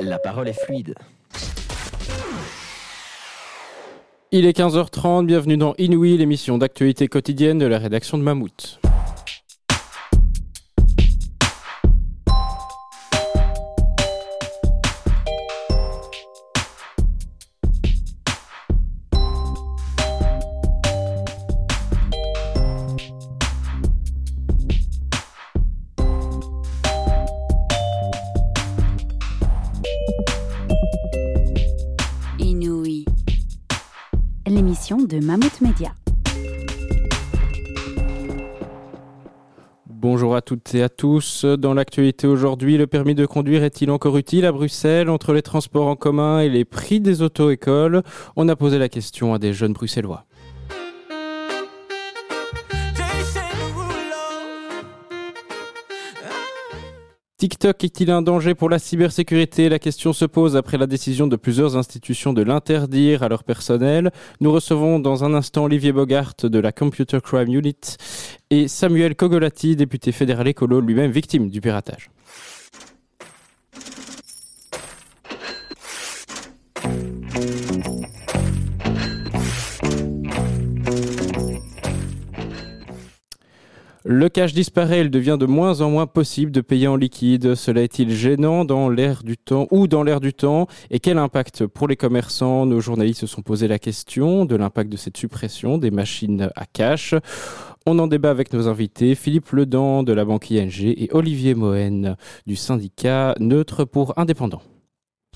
La parole est fluide. Il est 15h30, bienvenue dans Inouï, l'émission d'actualité quotidienne de la rédaction de Mammouth. Toutes et à tous. Dans l'actualité aujourd'hui, le permis de conduire est-il encore utile à Bruxelles entre les transports en commun et les prix des auto-écoles? On a posé la question à des jeunes bruxellois. TikTok est-il un danger pour la cybersécurité? La question se pose après la décision de plusieurs institutions de l'interdire à leur personnel. Nous recevons dans un instant Olivier Bogart de la Computer Crime Unit et Samuel Kogolati, député fédéral écolo, lui-même victime du piratage. Le cash disparaît, il devient de moins en moins possible de payer en liquide. Cela est-il gênant dans l'air du temps ou dans l'air du temps? Et quel impact pour les commerçants? Nos journalistes se sont posé la question de l'impact de cette suppression des machines à cash. On en débat avec nos invités, Philippe Ledan de la banque ING et Olivier Mohen du syndicat Neutre pour Indépendants.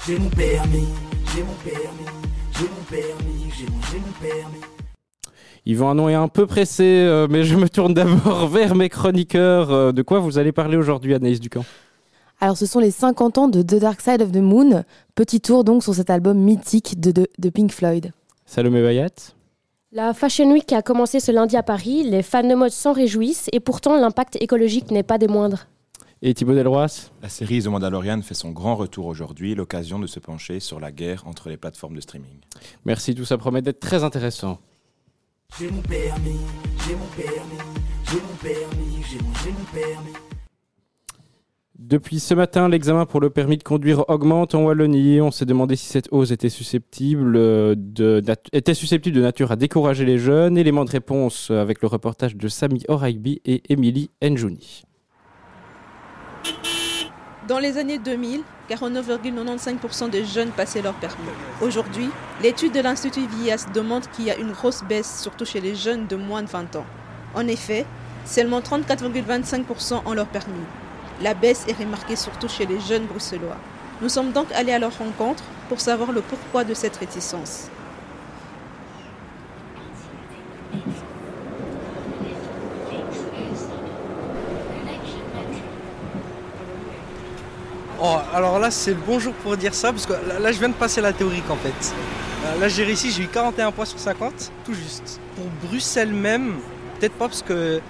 J'ai mon permis, j'ai mon permis, j'ai mon permis, j'ai mon, mon permis. Yvan Anon est un peu pressé, euh, mais je me tourne d'abord vers mes chroniqueurs. Euh, De quoi vous allez parler aujourd'hui, Anaïs Ducamp? Alors, ce sont les 50 ans de The Dark Side of the Moon. Petit tour donc sur cet album mythique de, de, de Pink Floyd. Salomé Bayat La Fashion Week a commencé ce lundi à Paris, les fans de mode s'en réjouissent et pourtant l'impact écologique n'est pas des moindres. et Thibaut Delroas La série The Mandalorian fait son grand retour aujourd'hui, l'occasion de se pencher sur la guerre entre les plateformes de streaming. Merci, tout ça promet d'être très intéressant. J'ai mon permis, j'ai mon permis, j'ai mon permis, j'ai mon, mon permis. Depuis ce matin, l'examen pour le permis de conduire augmente en Wallonie. On s'est demandé si cette hausse était susceptible de, nature à décourager les jeunes. Élément de réponse avec le reportage de Sami Oraigbi et Émilie Njouni. Dans les années 2000, 49,95% des jeunes passaient leur permis. Aujourd'hui, l'étude de l'Institut VIAS demande qu'il y a une grosse baisse, surtout chez les jeunes de moins de 20 ans. En effet, seulement 34,25% ont leur permis. La baisse est remarquée surtout chez les jeunes bruxellois. Nous sommes donc allés à leur rencontre pour savoir le pourquoi de cette réticence. Oh, alors là, c'est le bonjour pour dire ça, parce que là, là, je viens de passer la théorique en fait. Euh, Là, j'ai réussi, j'ai eu 41 points sur 50, tout juste. Pour Bruxelles même, peut-être pas, parce que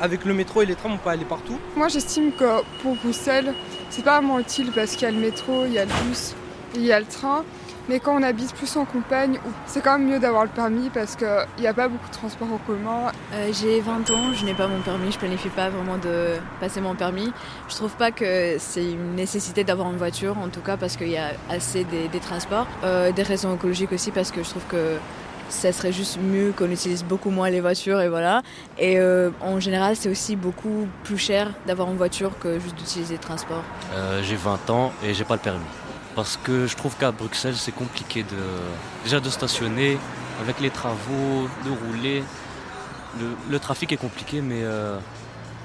avec le métro et les trams, on peut aller partout. Moi, j'estime que pour Bruxelles, c'est pas vraiment utile parce qu'il y a le métro, il y a le bus, il y a le train. Mais quand on habite plus en campagne, c'est quand même mieux d'avoir le permis parce qu'il n'y a pas beaucoup de transports en commun. Euh, J'ai 20 ans, je n'ai pas mon permis, je planifie pas vraiment de passer mon permis. Je trouve pas que c'est une nécessité d'avoir une voiture, en tout cas parce qu'il y a assez des, des transports. Euh, des raisons écologiques aussi parce que je trouve que ça serait juste mieux qu'on utilise beaucoup moins les voitures et voilà. Et euh, en général, c'est aussi beaucoup plus cher d'avoir une voiture que juste d'utiliser les transports. Euh, j'ai 20 ans et j'ai pas le permis. Parce que je trouve qu'à Bruxelles, c'est compliqué de, déjà de stationner, avec les travaux, de rouler. Le, le trafic est compliqué, mais, euh,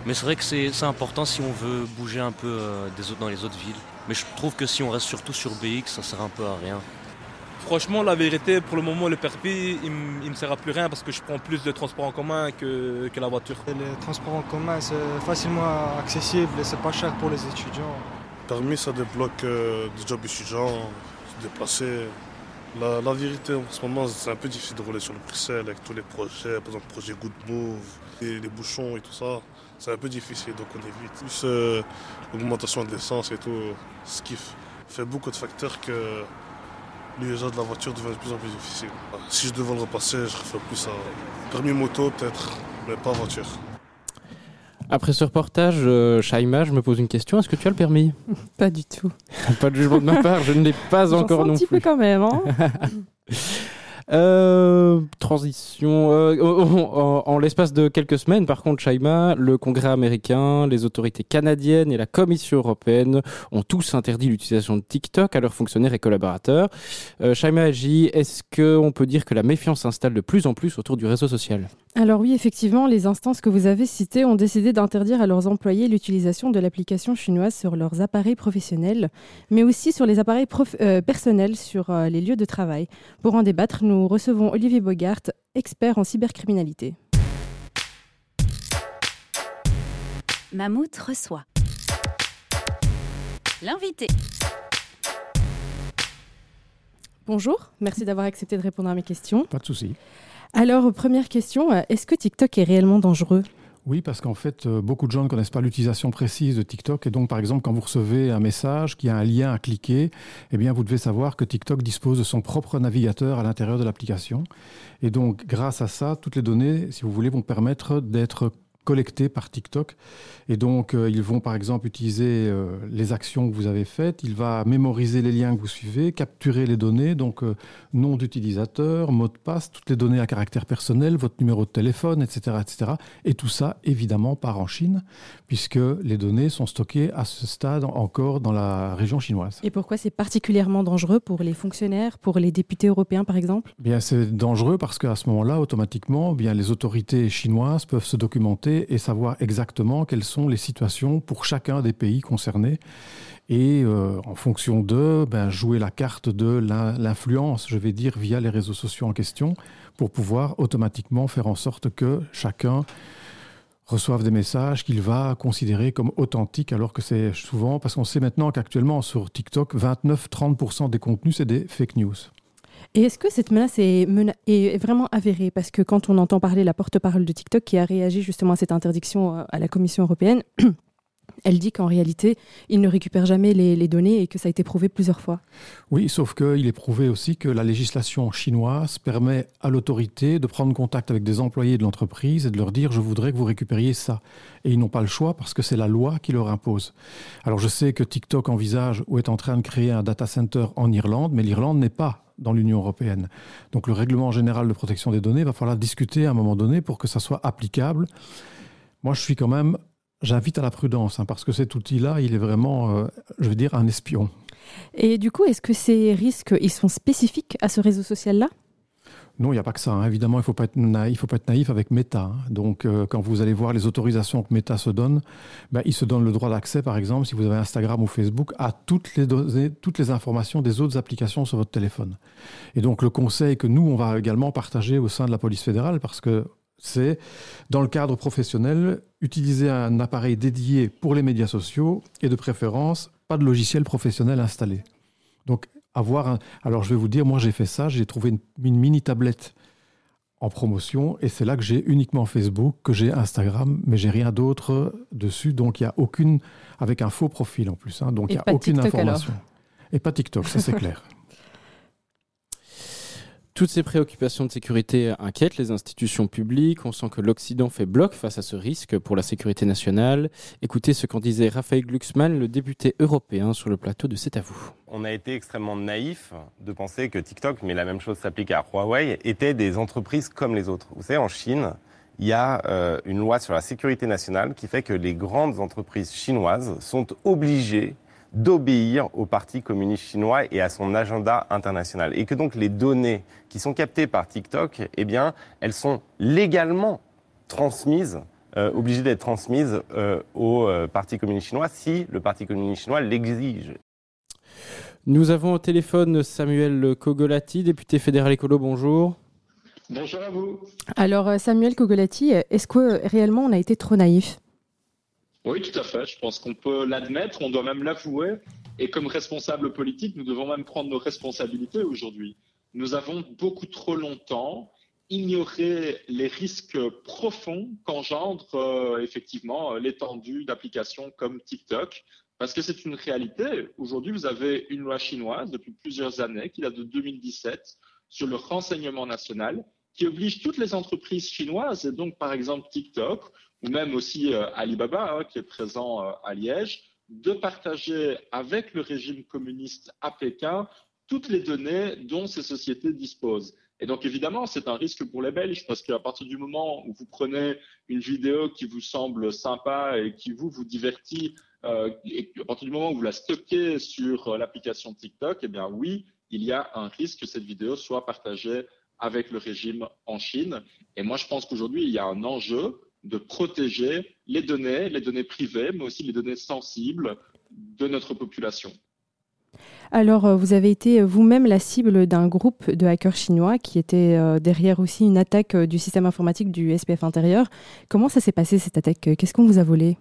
mais c'est vrai que c'est important si on veut bouger un peu euh, des autres, dans les autres villes. Mais je trouve que si on reste surtout sur BX, ça sert un peu à rien. Franchement, la vérité, pour le moment, le permis, il ne me sert à plus rien parce que je prends plus de transports en commun que, que la voiture. Les transports en commun, c'est facilement accessible et c'est pas cher pour les étudiants. Permis, ça débloque euh, des jobs étudiants, se déplacer. La, vérité, en ce moment, c'est un peu difficile de rouler sur le Bruxelles avec tous les projets, par exemple, le projet Good Move, les bouchons et tout ça. C'est un peu difficile, donc on évite. Plus euh, l'augmentation de l'essence et tout, ce qui fait beaucoup de facteurs que l'usage de la voiture devient de plus en plus difficile. Si je devais le repasser, je referais plus ça. Permis moto, peut-être, mais pas voiture. Après ce reportage, euh, Shaima, je me pose une question. Est-ce que tu as le permis Pas du tout. Pas de jugement de ma part, je ne l'ai pas encore non un petit plus. peu quand même. Hein Euh, transition. euh, en, en l'espace de quelques semaines, par contre, Shaima, le Congrès américain, les autorités canadiennes et la Commission européenne ont tous interdit l'utilisation de TikTok à leurs fonctionnaires et collaborateurs. Euh, Shaima Agi, est-ce qu'on peut dire que la méfiance s'installe de plus en plus autour du réseau social? Alors oui, effectivement, les instances que vous avez citées ont décidé d'interdire à leurs employés l'utilisation de l'application chinoise sur leurs appareils professionnels, mais aussi sur les appareils prof- euh, personnels sur euh, les lieux de travail. Pour en débattre, nous recevons Olivier Bogart, expert en cybercriminalité. Mammouth reçoit. L'invité. Bonjour, merci d'avoir accepté de répondre à mes questions. Pas de souci. Alors, première question, euh, est-ce que TikTok est réellement dangereux? Oui, parce qu'en fait, euh, beaucoup de gens ne connaissent pas l'utilisation précise de TikTok. Et donc, par exemple, quand vous recevez un message qui a un lien à cliquer, eh bien, vous devez savoir que TikTok dispose de son propre navigateur à l'intérieur de l'application. Et donc, grâce à ça, toutes les données, si vous voulez, vont permettre d'être collectées par TikTok. Et donc, euh, ils vont par exemple utiliser euh, les actions que vous avez faites. Il va mémoriser les liens que vous suivez, capturer les données, donc euh, nom d'utilisateur, mot de passe, toutes les données à caractère personnel, votre numéro de téléphone, etc., etc. Et tout ça, évidemment, part en Chine, puisque les données sont stockées à ce stade encore dans la région chinoise. Et pourquoi c'est particulièrement dangereux pour les fonctionnaires, pour les députés européens par exemple? Bien, c'est dangereux parce qu'à ce moment-là, automatiquement, bien, les autorités chinoises peuvent se documenter et savoir exactement quelles sont les situations pour chacun des pays concernés. Et euh, en fonction d'eux, ben, jouer la carte de l'in- l'influence, je vais dire, via les réseaux sociaux en question, pour pouvoir automatiquement faire en sorte que chacun reçoive des messages qu'il va considérer comme authentiques, alors que c'est souvent, parce qu'on sait maintenant qu'actuellement sur TikTok, 29-30% des contenus, c'est des fake news. Et est-ce que cette menace est, est vraiment avérée? Parce que quand on entend parler la porte-parole de TikTok qui a réagi justement à cette interdiction euh, à la Commission européenne, elle dit qu'en réalité, il ne récupère jamais les, données et que ça a été prouvé plusieurs fois. Oui, sauf qu'il est prouvé aussi que la législation chinoise permet à l'autorité de prendre contact avec des employés de l'entreprise et de leur dire je voudrais que vous récupériez ça. Et ils n'ont pas le choix parce que c'est la loi qui leur impose. Alors je sais que TikTok envisage ou est en train de créer un data center en Irlande, mais l'Irlande n'est pas dans l'Union européenne. Donc le règlement général de protection des données va falloir discuter à un moment donné pour que ça soit applicable. Moi, je suis quand même, j'invite à la prudence, hein, parce que cet outil-là, il est vraiment, euh, je veux dire, un espion. Et du coup, est-ce que ces risques, ils sont spécifiques à ce réseau social-là? Non, il n'y a pas que ça. hein. Évidemment, il ne faut, pas être naïf- il faut pas être naïf avec Meta. hein. Donc, euh, quand vous allez voir les autorisations que Meta se donne, ben, il se donne le droit d'accès, par exemple, si vous avez Instagram ou Facebook, à toutes les, données, toutes les informations des autres applications sur votre téléphone. Et donc, le conseil que nous, on va également partager au sein de la police fédérale, parce que c'est, dans le cadre professionnel, utiliser un appareil dédié pour les médias sociaux et de préférence, pas de logiciel professionnel installé. Donc, avoir un... Alors, je vais vous dire, moi, j'ai fait ça, j'ai trouvé une, une mini tablette en promotion et c'est là que j'ai uniquement Facebook, que j'ai Instagram, mais j'ai rien d'autre dessus. Donc, il n'y a aucune... Avec un faux profil en plus. hein, donc, il n'y a aucune TikTok, alors? information. Et pas TikTok, ça c'est clair. Toutes ces préoccupations de sécurité inquiètent les institutions publiques. On sent que l'Occident fait bloc face à ce risque pour la sécurité nationale. Écoutez ce qu'en disait Raphaël Glucksmann, le député européen, sur le plateau de C'est à vous. On a été extrêmement naïf de penser que TikTok, mais la même chose s'applique à Huawei, étaient des entreprises comme les autres. Vous savez, en Chine, il y a euh, une loi sur la sécurité nationale qui fait que les grandes entreprises chinoises sont obligées d'obéir au Parti communiste chinois et à son agenda international. Et que donc les données qui sont captées par TikTok, eh bien, elles sont légalement transmises, euh, obligées d'être transmises euh, au euh, Parti communiste chinois si le Parti communiste chinois l'exige. Nous avons au téléphone Samuel Kogolati, député fédéral écolo. Bonjour. Bonjour à vous. Alors, euh, Samuel Kogolati, est-ce que réellement on a été trop naïf? Oui, tout à fait. Je pense qu'on peut l'admettre, on doit même l'avouer. Et comme responsable politique, nous devons même prendre nos responsabilités aujourd'hui. Nous avons beaucoup trop longtemps ignoré les risques profonds qu'engendre euh, effectivement l'étendue d'applications comme TikTok. Parce que c'est une réalité. Aujourd'hui, vous avez une loi chinoise depuis plusieurs années, qui date de 2017, sur le renseignement national, qui oblige toutes les entreprises chinoises, et donc par exemple TikTok ou même aussi euh, Alibaba, hein, qui est présent euh, à Liège, de partager avec le régime communiste à Pékin toutes les données dont ces sociétés disposent. Et donc évidemment, c'est un risque pour les Belges parce qu'à partir du moment où vous prenez une vidéo qui vous semble sympa et qui vous vous divertit, euh, et à partir du moment où vous la stockez sur l'application TikTok, eh bien oui, il y a un risque que cette vidéo soit partagée avec le régime en Chine. Et moi, je pense qu'aujourd'hui, il y a un enjeu de protéger les données, les données privées, mais aussi les données sensibles de notre population. Alors, euh, vous avez été euh, vous-même la cible d'un groupe de hackers chinois qui était euh, derrière aussi une attaque du système informatique du SPF intérieur. Comment ça s'est passé cette attaque? Qu'est-ce qu'on vous a volé?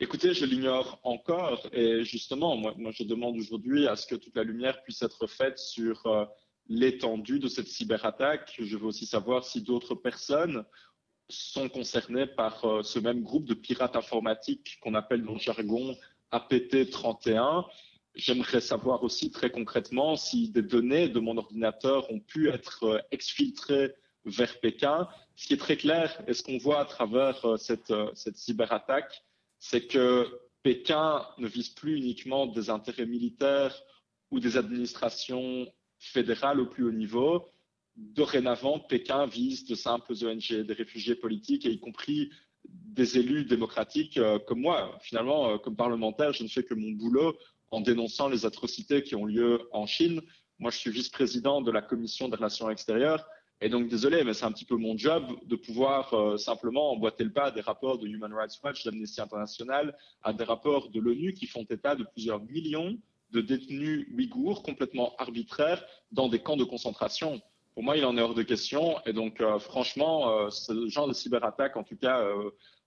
Écoutez, je l'ignore encore et justement, moi, je demande aujourd'hui à ce que toute la lumière puisse être faite sur l'étendue de cette cyberattaque. Je veux aussi savoir si d'autres personnes sont concernées par ce même groupe de pirates informatiques qu'on appelle dans le jargon APT31 J'aimerais savoir aussi très concrètement si des données de mon ordinateur ont pu être euh, exfiltrées vers Pékin. Ce qui est très clair, et ce qu'on voit à travers euh, cette, euh, cette cyberattaque, c'est que Pékin ne vise plus uniquement des intérêts militaires ou des administrations fédérales au plus haut niveau. Dorénavant, Pékin vise de simples ONG, des réfugiés politiques, et y compris des élus démocratiques comme moi. Finalement, comme parlementaire, je ne fais que mon boulot en dénonçant les atrocités qui ont lieu en Chine. Moi, je suis vice-président de la commission des relations extérieures. Et donc, désolé, mais c'est un petit peu mon job de pouvoir euh, simplement emboîter le pas à des rapports de Human Rights Watch, d'Amnesty International, à des rapports de l'ONU qui font état de plusieurs millions de détenus ouïghours complètement arbitraires dans des camps de concentration. Pour moi, il en est hors de question. Et donc, euh, franchement, euh, ce genre de cyberattaque, en tout cas,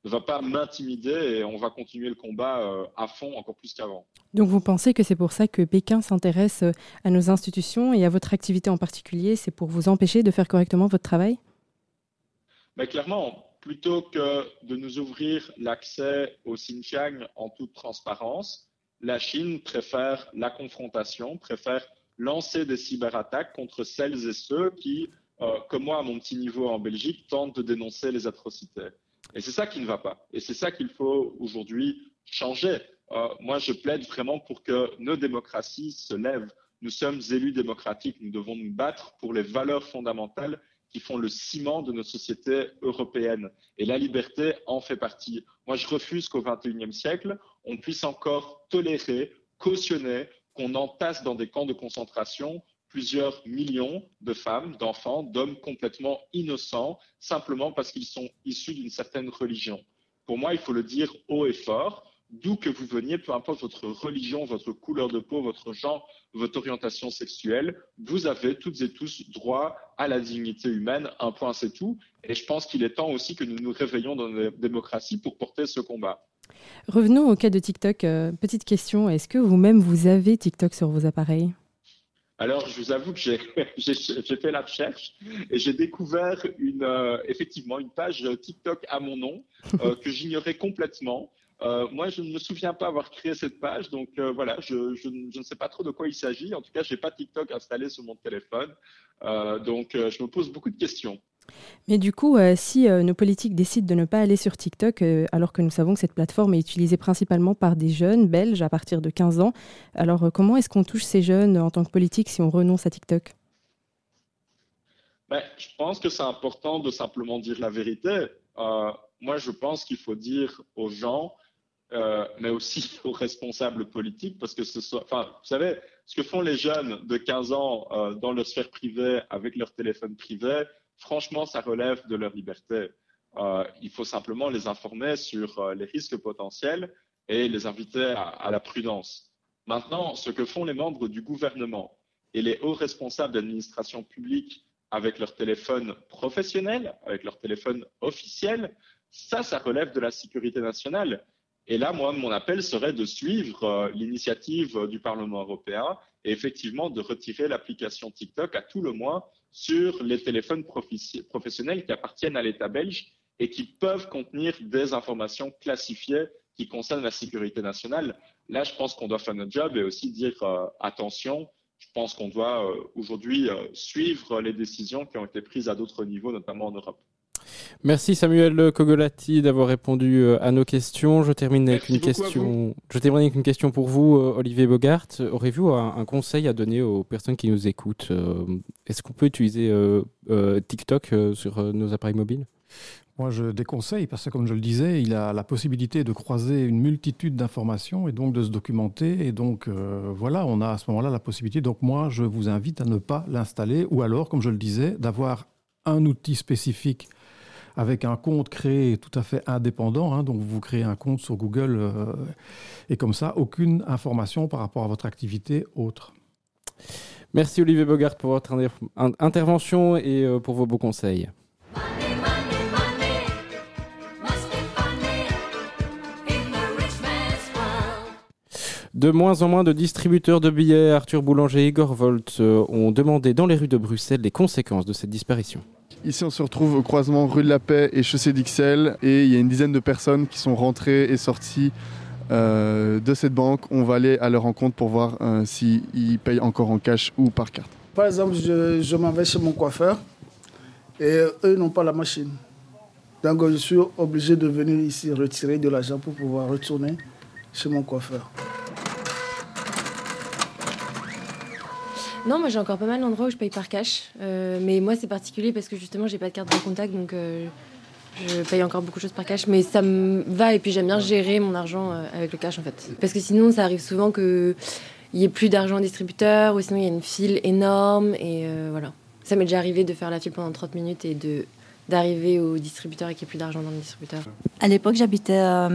ne va pas m'intimider et on va continuer le combat euh, à fond, encore plus qu'avant. Donc vous pensez que c'est pour ça que Pékin s'intéresse euh, à nos institutions et à votre activité en particulier? C'est pour vous empêcher de faire correctement votre travail? Mais Clairement, plutôt que de nous ouvrir l'accès au Xinjiang en toute transparence, la Chine préfère la confrontation, préfère lancer des cyberattaques contre celles et ceux qui, euh, comme moi à mon petit niveau en Belgique, tentent de dénoncer les atrocités. Et c'est ça qui ne va pas. Et c'est ça qu'il faut aujourd'hui changer. Euh, moi, je plaide vraiment pour que nos démocraties se lèvent. Nous sommes élus démocratiques. Nous devons nous battre pour les valeurs fondamentales qui font le ciment de nos sociétés européennes. Et la liberté en fait partie. Moi, je refuse qu'au XXIe siècle, on puisse encore tolérer, cautionner qu'on entasse dans des camps de concentration plusieurs millions de femmes, d'enfants, d'hommes complètement innocents, simplement parce qu'ils sont issus d'une certaine religion. Pour moi, il faut le dire haut et fort, d'où que vous veniez, peu importe votre religion, votre couleur de peau, votre genre, votre orientation sexuelle, vous avez toutes et tous droit à la dignité humaine. Un point, c'est tout. Et je pense qu'il est temps aussi que nous nous réveillons dans la démocratie pour porter ce combat. Revenons au cas de TikTok. Euh, petite question, est-ce que vous-même vous avez TikTok sur vos appareils? Alors, je vous avoue que j'ai fait la recherche et j'ai découvert une, euh, effectivement une page TikTok à mon nom euh, que j'ignorais complètement. Euh, moi, je ne me souviens pas avoir créé cette page, donc voilà, je, je, ne sais pas trop de quoi il s'agit. En tout cas, je n'ai pas TikTok installé sur mon téléphone, donc je me pose beaucoup de questions. Mais du coup, euh, si euh, nos politiques décident de ne pas aller sur TikTok, euh, alors que nous savons que cette plateforme est utilisée principalement par des jeunes belges à partir de 15 ans, alors comment est-ce qu'on touche ces jeunes en tant que politique si on renonce à TikTok? Ben, Je pense que c'est important de simplement dire la vérité. moi, je pense qu'il faut dire aux gens, mais aussi aux responsables politiques, parce que ce soit, enfin, vous savez, ce que font les jeunes de 15 ans dans leur sphère privée avec leur téléphone privé, franchement, ça relève de leur liberté. Euh, il faut simplement les informer sur euh, les risques potentiels et les inviter à, la prudence. Maintenant, ce que font les membres du gouvernement et les hauts responsables d'administration publique avec leur téléphone professionnel, avec leur téléphone officiel, ça, ça relève de la sécurité nationale. Et là, moi, mon appel serait de suivre euh, l'initiative du Parlement européen et effectivement de retirer l'application TikTok à tout le moins sur les téléphones professionnels qui appartiennent à l'État belge et qui peuvent contenir des informations classifiées qui concernent la sécurité nationale. Là, je pense qu'on doit faire notre job et aussi dire euh, attention. Je pense qu'on doit euh, aujourd'hui euh, suivre les décisions qui ont été prises à d'autres niveaux, notamment en Europe. Merci Samuel Cogolati d'avoir répondu euh, à nos questions. Je termine avec Merci une question. Je termine avec une question pour vous, euh, Olivier Bogart. Aurez-vous un, un conseil à donner aux personnes qui nous écoutent Euh, Est-ce qu'on peut utiliser euh, euh, TikTok sur nos appareils mobiles? Moi, je déconseille parce que, comme je le disais, il a la possibilité de croiser une multitude d'informations et donc de se documenter. Et donc, euh, voilà, on a à ce moment-là la possibilité. Donc, moi, je vous invite à ne pas l'installer ou alors, comme je le disais, d'avoir un outil spécifique avec un compte créé tout à fait indépendant. hein. donc, vous créez un compte sur Google euh, et comme ça, aucune information par rapport à votre activité autre. Merci Olivier Bogart pour votre inter- in- intervention et euh, pour vos beaux conseils. De moins en moins de distributeurs de billets, Arthur Boulanger et Igor Volt euh, ont demandé dans les rues de Bruxelles les conséquences de cette disparition. Ici, on se retrouve au croisement rue de la Paix et chaussée d'Ixelles et il y a une dizaine de personnes qui sont rentrées et sorties euh, de cette banque. On va aller à leur rencontre pour voir euh, s'ils payent encore en cash ou par carte. Par exemple, je, je m'en vais chez mon coiffeur et eux n'ont pas la machine. Donc je suis obligé de venir ici retirer de l'argent pour pouvoir retourner chez mon coiffeur. Non, moi j'ai encore pas mal d'endroits où je paye par cash. Euh, mais moi c'est particulier parce que justement j'ai pas de carte de contact donc euh, je paye encore beaucoup de choses par cash. Mais ça me va et puis j'aime bien gérer mon argent euh, avec le cash en fait. Parce que sinon ça arrive souvent qu'il y ait plus d'argent au distributeur ou sinon il y a une file énorme et voilà. Ça m'est déjà arrivé de faire la file pendant 30 minutes et de d'arriver au distributeur et qu'il n'y ait plus d'argent dans le distributeur. À l'époque, j'habitais à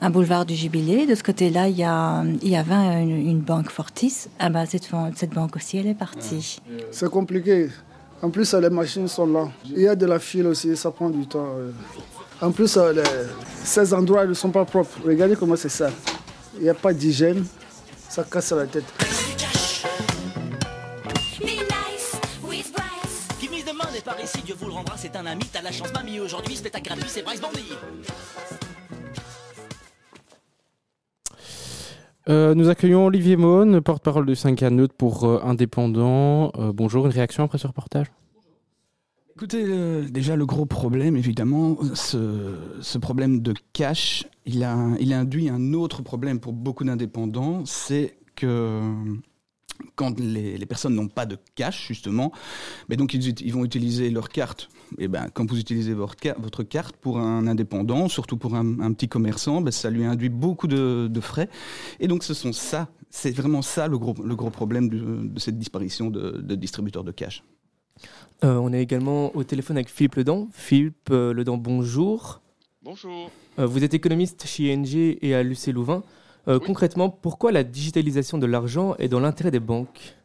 un boulevard du Jubilé. De ce côté-là, il y, a, il y avait une, une banque Fortis. Ah ben, cette, cette banque aussi, elle est partie. C'est compliqué. En plus, les machines sont là. Il y a de la file aussi, ça prend du temps. euh. En plus, euh, les- ces endroits ne sont pas propres. Regardez comment c'est ça. Il n'y a pas d'hygiène. Ça casse la tête. Me par ici, Dieu vous le rendra, c'est un ami, t'as la chance, mamie, aujourd'hui, spectacle gratuit, c'est Bryce Bandy. Euh, nous accueillons Olivier Mohn, porte-parole de 5 Neutre pour euh. Euh, bonjour, une réaction après ce reportage? Écoutez, euh, déjà le gros problème, évidemment, ce, problème de cash, il, a, il induit un autre problème pour beaucoup d'indépendants, c'est que quand les, personnes n'ont pas de cash, justement, mais donc ils vont utiliser leur carte. Et ben, quand vous utilisez votre, ca- votre carte pour un indépendant, surtout pour un, un petit commerçant, ben, ça lui induit beaucoup de, de frais. Et donc ce sont ça, c'est vraiment ça le gros, le gros problème de, de cette disparition de, de distributeurs de cash. Euh, on est également au téléphone avec Philippe Ledan. Philippe euh, Ledan, bonjour. Bonjour. Euh, vous êtes économiste chez ING et à l'UC Louvain. Euh, Concrètement, pourquoi la digitalisation de l'argent est dans l'intérêt des banques?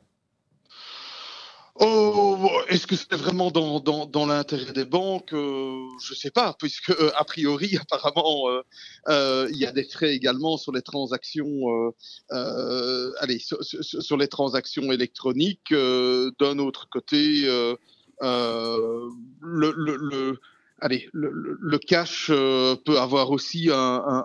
Oh, est-ce que c'est vraiment dans, dans, dans l'intérêt des banques Euh, Je sais pas, puisque euh, a priori, apparemment, euh, euh, il y a des frais également sur les transactions, euh, euh, allez, sur, sur- sur les transactions électroniques. D'un autre côté, le, le, le- allez, le, le- cash euh, peut avoir aussi un,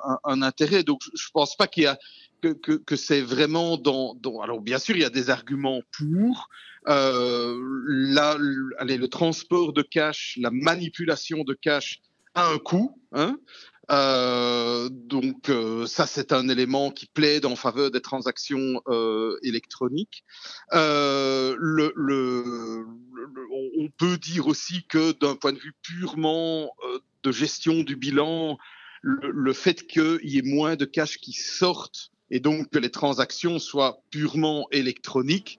un- un- intérêt. Donc, je, je pense pas qu'il y a que, que, que c'est vraiment dans, dans. Alors, bien sûr, il y a des arguments pour. Euh, le- allez, le transport de cash, la manipulation de cash a un coût. Hein euh, donc euh, ça, c'est un élément qui plaide en faveur des transactions euh, électroniques. Euh, le, le, le- on- peut dire aussi que d'un point de vue purement euh, de gestion du bilan, le fait qu'il y ait moins de cash qui sortent et donc que les transactions soient purement électroniques,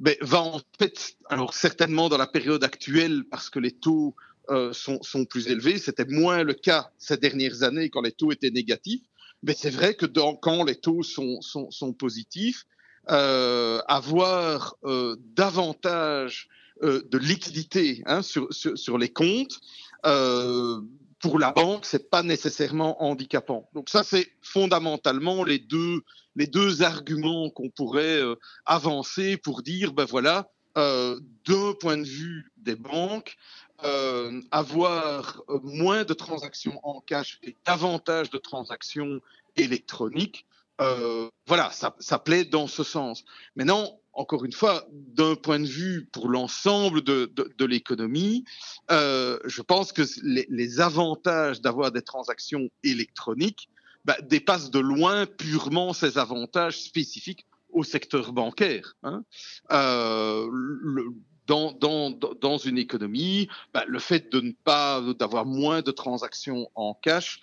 ben, va en fait, alors certainement dans la période actuelle, parce que les taux euh, sont, sont plus élevés, c'était moins le cas ces dernières années quand les taux étaient négatifs, mais c'est vrai que dans, quand les taux sont, sont, sont positifs, euh, avoir euh, davantage euh, de liquidité hein, sur, sur, sur les comptes, euh, pour la banque, c'est pas nécessairement handicapant. Donc ça, c'est fondamentalement les deux les deux arguments qu'on pourrait euh, avancer pour dire, ben voilà, euh, d'un point de vue des banques, euh, avoir euh, moins de transactions en cash et davantage de transactions électroniques, euh, voilà, ça, ça plaît dans ce sens. Maintenant, encore une fois, d'un point de vue pour l'ensemble de, de, de l'économie, euh, je pense que les, les avantages d'avoir des transactions électroniques bah, dépassent de loin purement ces avantages spécifiques au secteur bancaire. Hein. Euh, le, dans, dans, dans, une économie, bah, le fait de ne pas d'avoir moins de transactions en cash,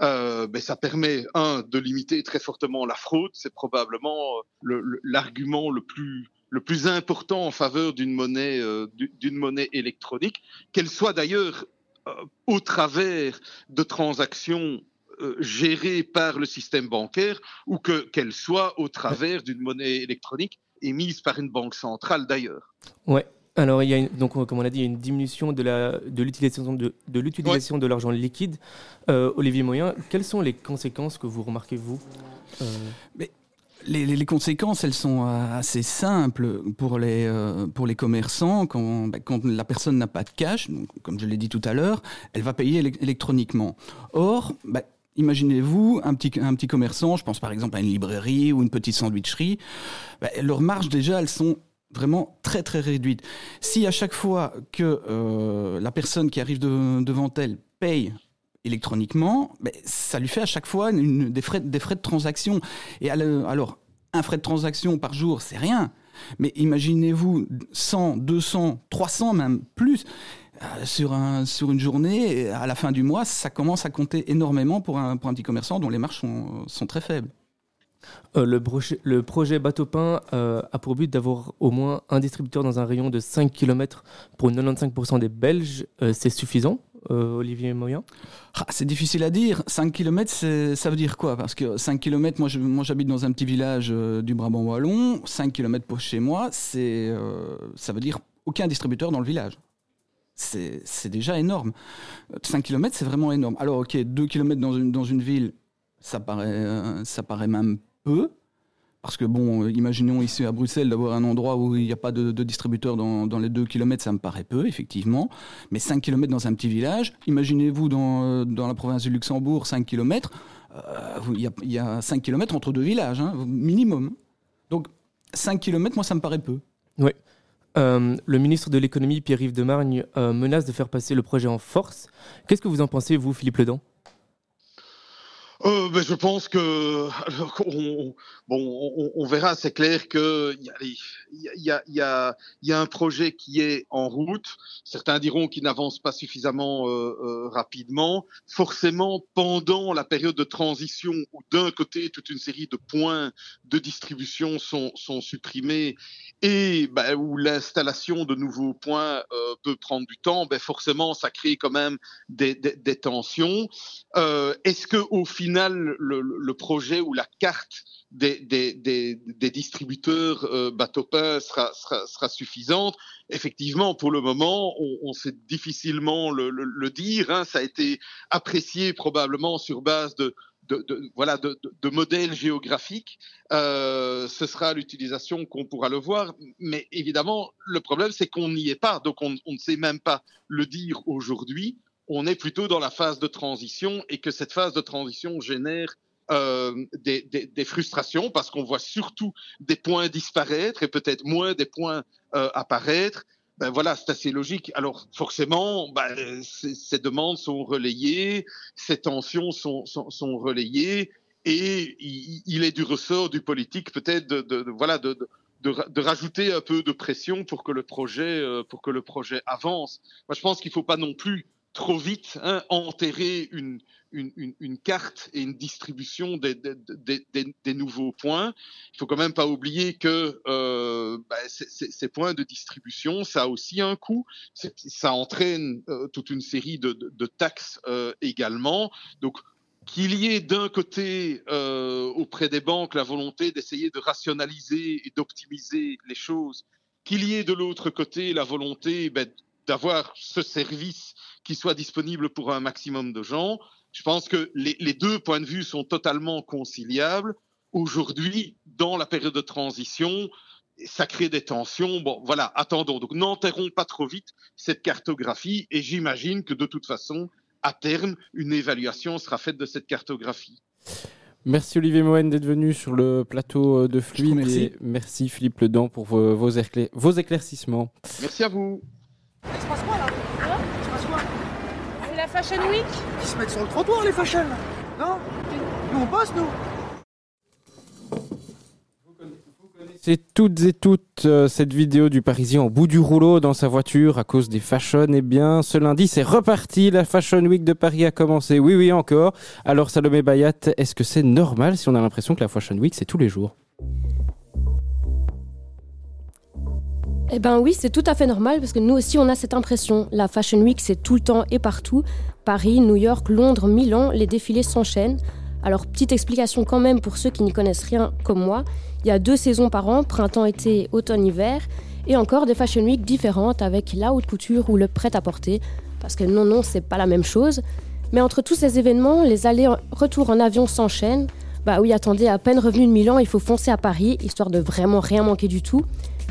euh, ben, ça permet un de limiter très fortement la fraude. C'est probablement euh, l'argument le, plus le plus important en faveur d'une monnaie euh, d'une monnaie électronique, qu'elle soit d'ailleurs euh, au travers de transactions gérées par le système bancaire ou que qu'elle soit au travers d'une monnaie électronique émise par une banque centrale d'ailleurs. Ouais, alors, il y a une, donc, comme on a dit, il y a une diminution de, la, de l'utilisation de, de, l'utilisation de l'argent liquide. Euh, Olivier Moyen, quelles sont les conséquences que vous remarquez, vous euh... Mais les, les, les, conséquences, elles sont assez simples pour les, euh, pour les commerçants. Quand, bah, quand la personne n'a pas de cash, donc, comme je l'ai dit tout à l'heure, elle va payer électroniquement. Or, bah, Imaginez-vous un petit, un petit commerçant, je pense par exemple à une librairie ou une petite sandwicherie, bah, leurs marges déjà, elles sont vraiment très très réduite. Si à chaque fois que euh, la personne qui arrive de, devant elle paye électroniquement, ben, ça lui fait à chaque fois des, frais, de transaction. Et alors, un frais de transaction par jour, c'est rien. Mais imaginez-vous 100, 200, 300 même plus euh, sur, un, sur une journée, à la fin du mois, ça commence à compter énormément pour un, petit commerçant dont les marges sont très faibles. Euh, le, projet, le, Bateau euh, a pour but d'avoir au moins un distributeur dans un rayon de 5 km pour 95% des Belges. Euh, c'est suffisant, Olivier Moyen? Ah, C'est difficile à dire. 5 km, ça veut dire quoi? Parce que 5 km, moi, j'habite dans un petit village du Brabant Wallon. 5 km pour chez moi, ça veut dire aucun distributeur dans le village. C'est, c'est déjà énorme. 5 km, c'est vraiment énorme. Alors, ok, 2 km dans une, dans une ville, ça paraît, ça paraît même peu. Parce que, bon, imaginons ici à Bruxelles d'avoir un endroit où il n'y a pas de, distributeur dans, les 2 km, ça me paraît peu, effectivement. Mais 5 km dans un petit village, imaginez-vous dans, dans la province du Luxembourg, 5 km, euh, il, y a, il y, a 5 km entre deux villages, hein, minimum. Donc 5 km, moi, ça me paraît peu. Oui. Euh, le ministre de l'économie, Pierre-Yves de Margne, euh, menace de faire passer le projet en force. Qu'est-ce que vous en pensez, vous, Philippe Ledan? Euh, je pense que on, bon, on, verra. C'est clair que il y a, un projet qui est en route. Certains diront qu'il n'avance pas suffisamment euh, euh, rapidement. Forcément, pendant la période de transition, où d'un côté toute une série de points de distribution sont, supprimés et ben, où l'installation de nouveaux points peut prendre du temps, ben, forcément, ça crée quand même des, des, tensions. Est-ce que au final, le, le, projet ou la carte des, distributeurs euh, bateau-pain sera, suffisante Effectivement, pour le moment, on, sait difficilement le, dire. Hein, ça a été apprécié probablement sur base de voilà, de, modèles géographiques, euh, ce sera l'utilisation qu'on pourra le voir. Mais évidemment, le problème, c'est qu'on n'y est pas. Donc, on, on, ne sait même pas le dire aujourd'hui. On est plutôt dans la phase de transition et que cette phase de transition génère euh, des, des, des, frustrations parce qu'on voit surtout des points disparaître et peut-être moins des points euh, apparaître ben voilà, c'est assez logique. Alors forcément, ben, ces demandes sont relayées, ces tensions sont, sont, sont relayées, et il, est du ressort du politique peut-être de, de, de, voilà de, de, rajouter un peu de pression pour que le projet euh, pour que le projet avance. Moi, je pense qu'il faut pas non plus trop vite hein, enterrer une, carte et une distribution des, nouveaux points. Il faut quand même pas oublier que euh, bah, ces points de distribution, ça a aussi un coût. Ça entraîne euh, toute une série de, taxes euh, également. Donc qu'il y ait d'un côté auprès des banques la volonté d'essayer de rationaliser et d'optimiser les choses, qu'il y ait de l'autre côté la volonté ben, d'avoir ce service qui soit disponible pour un maximum de gens. Je pense que les, les deux points de vue sont totalement conciliables. Aujourd'hui, dans la période de transition, ça crée des tensions. Bon, voilà, attendons. Donc, n'enterrons pas trop vite cette cartographie et j'imagine que de toute façon, à terme, une évaluation sera faite de cette cartographie. Merci Olivier Mohen d'être venu sur le plateau euh, de Fluide. remercie. et merci Philippe Ledan pour vos, éclair- vos éclaircissements. Merci à vous. Il se passe quoi là? Il se passe quoi? C'est la Fashion Week? Ils se mettent sur le trottoir les fashion Non? Nous on bosse nous C'est toutes et toutes euh, cette vidéo du Parisien au bout du rouleau dans sa voiture à cause des fashion. Eh bien, ce lundi, c'est reparti. La Fashion Week de Paris a commencé. Oui, oui, encore. Alors, Salomé Bayat, est-ce que c'est normal si on a l'impression que la Fashion Week, c'est tous les jours? Eh ben oui, c'est tout à fait normal parce que nous aussi on a cette impression. La Fashion Week c'est tout le temps et partout. Paris, New York, Londres, Milan, les défilés s'enchaînent. Alors petite explication quand même pour ceux qui n'y connaissent rien comme moi. Il y a deux saisons par an, printemps, été, automne, hiver, et encore des Fashion Week différentes avec la haute couture ou le prêt-à-porter. Parce que non, non, c'est pas la même chose. Mais entre tous ces événements, les allers-retours en avion s'enchaînent. Bah oui, attendez, à peine revenu de Milan, il faut foncer à Paris, histoire de vraiment rien manquer du tout.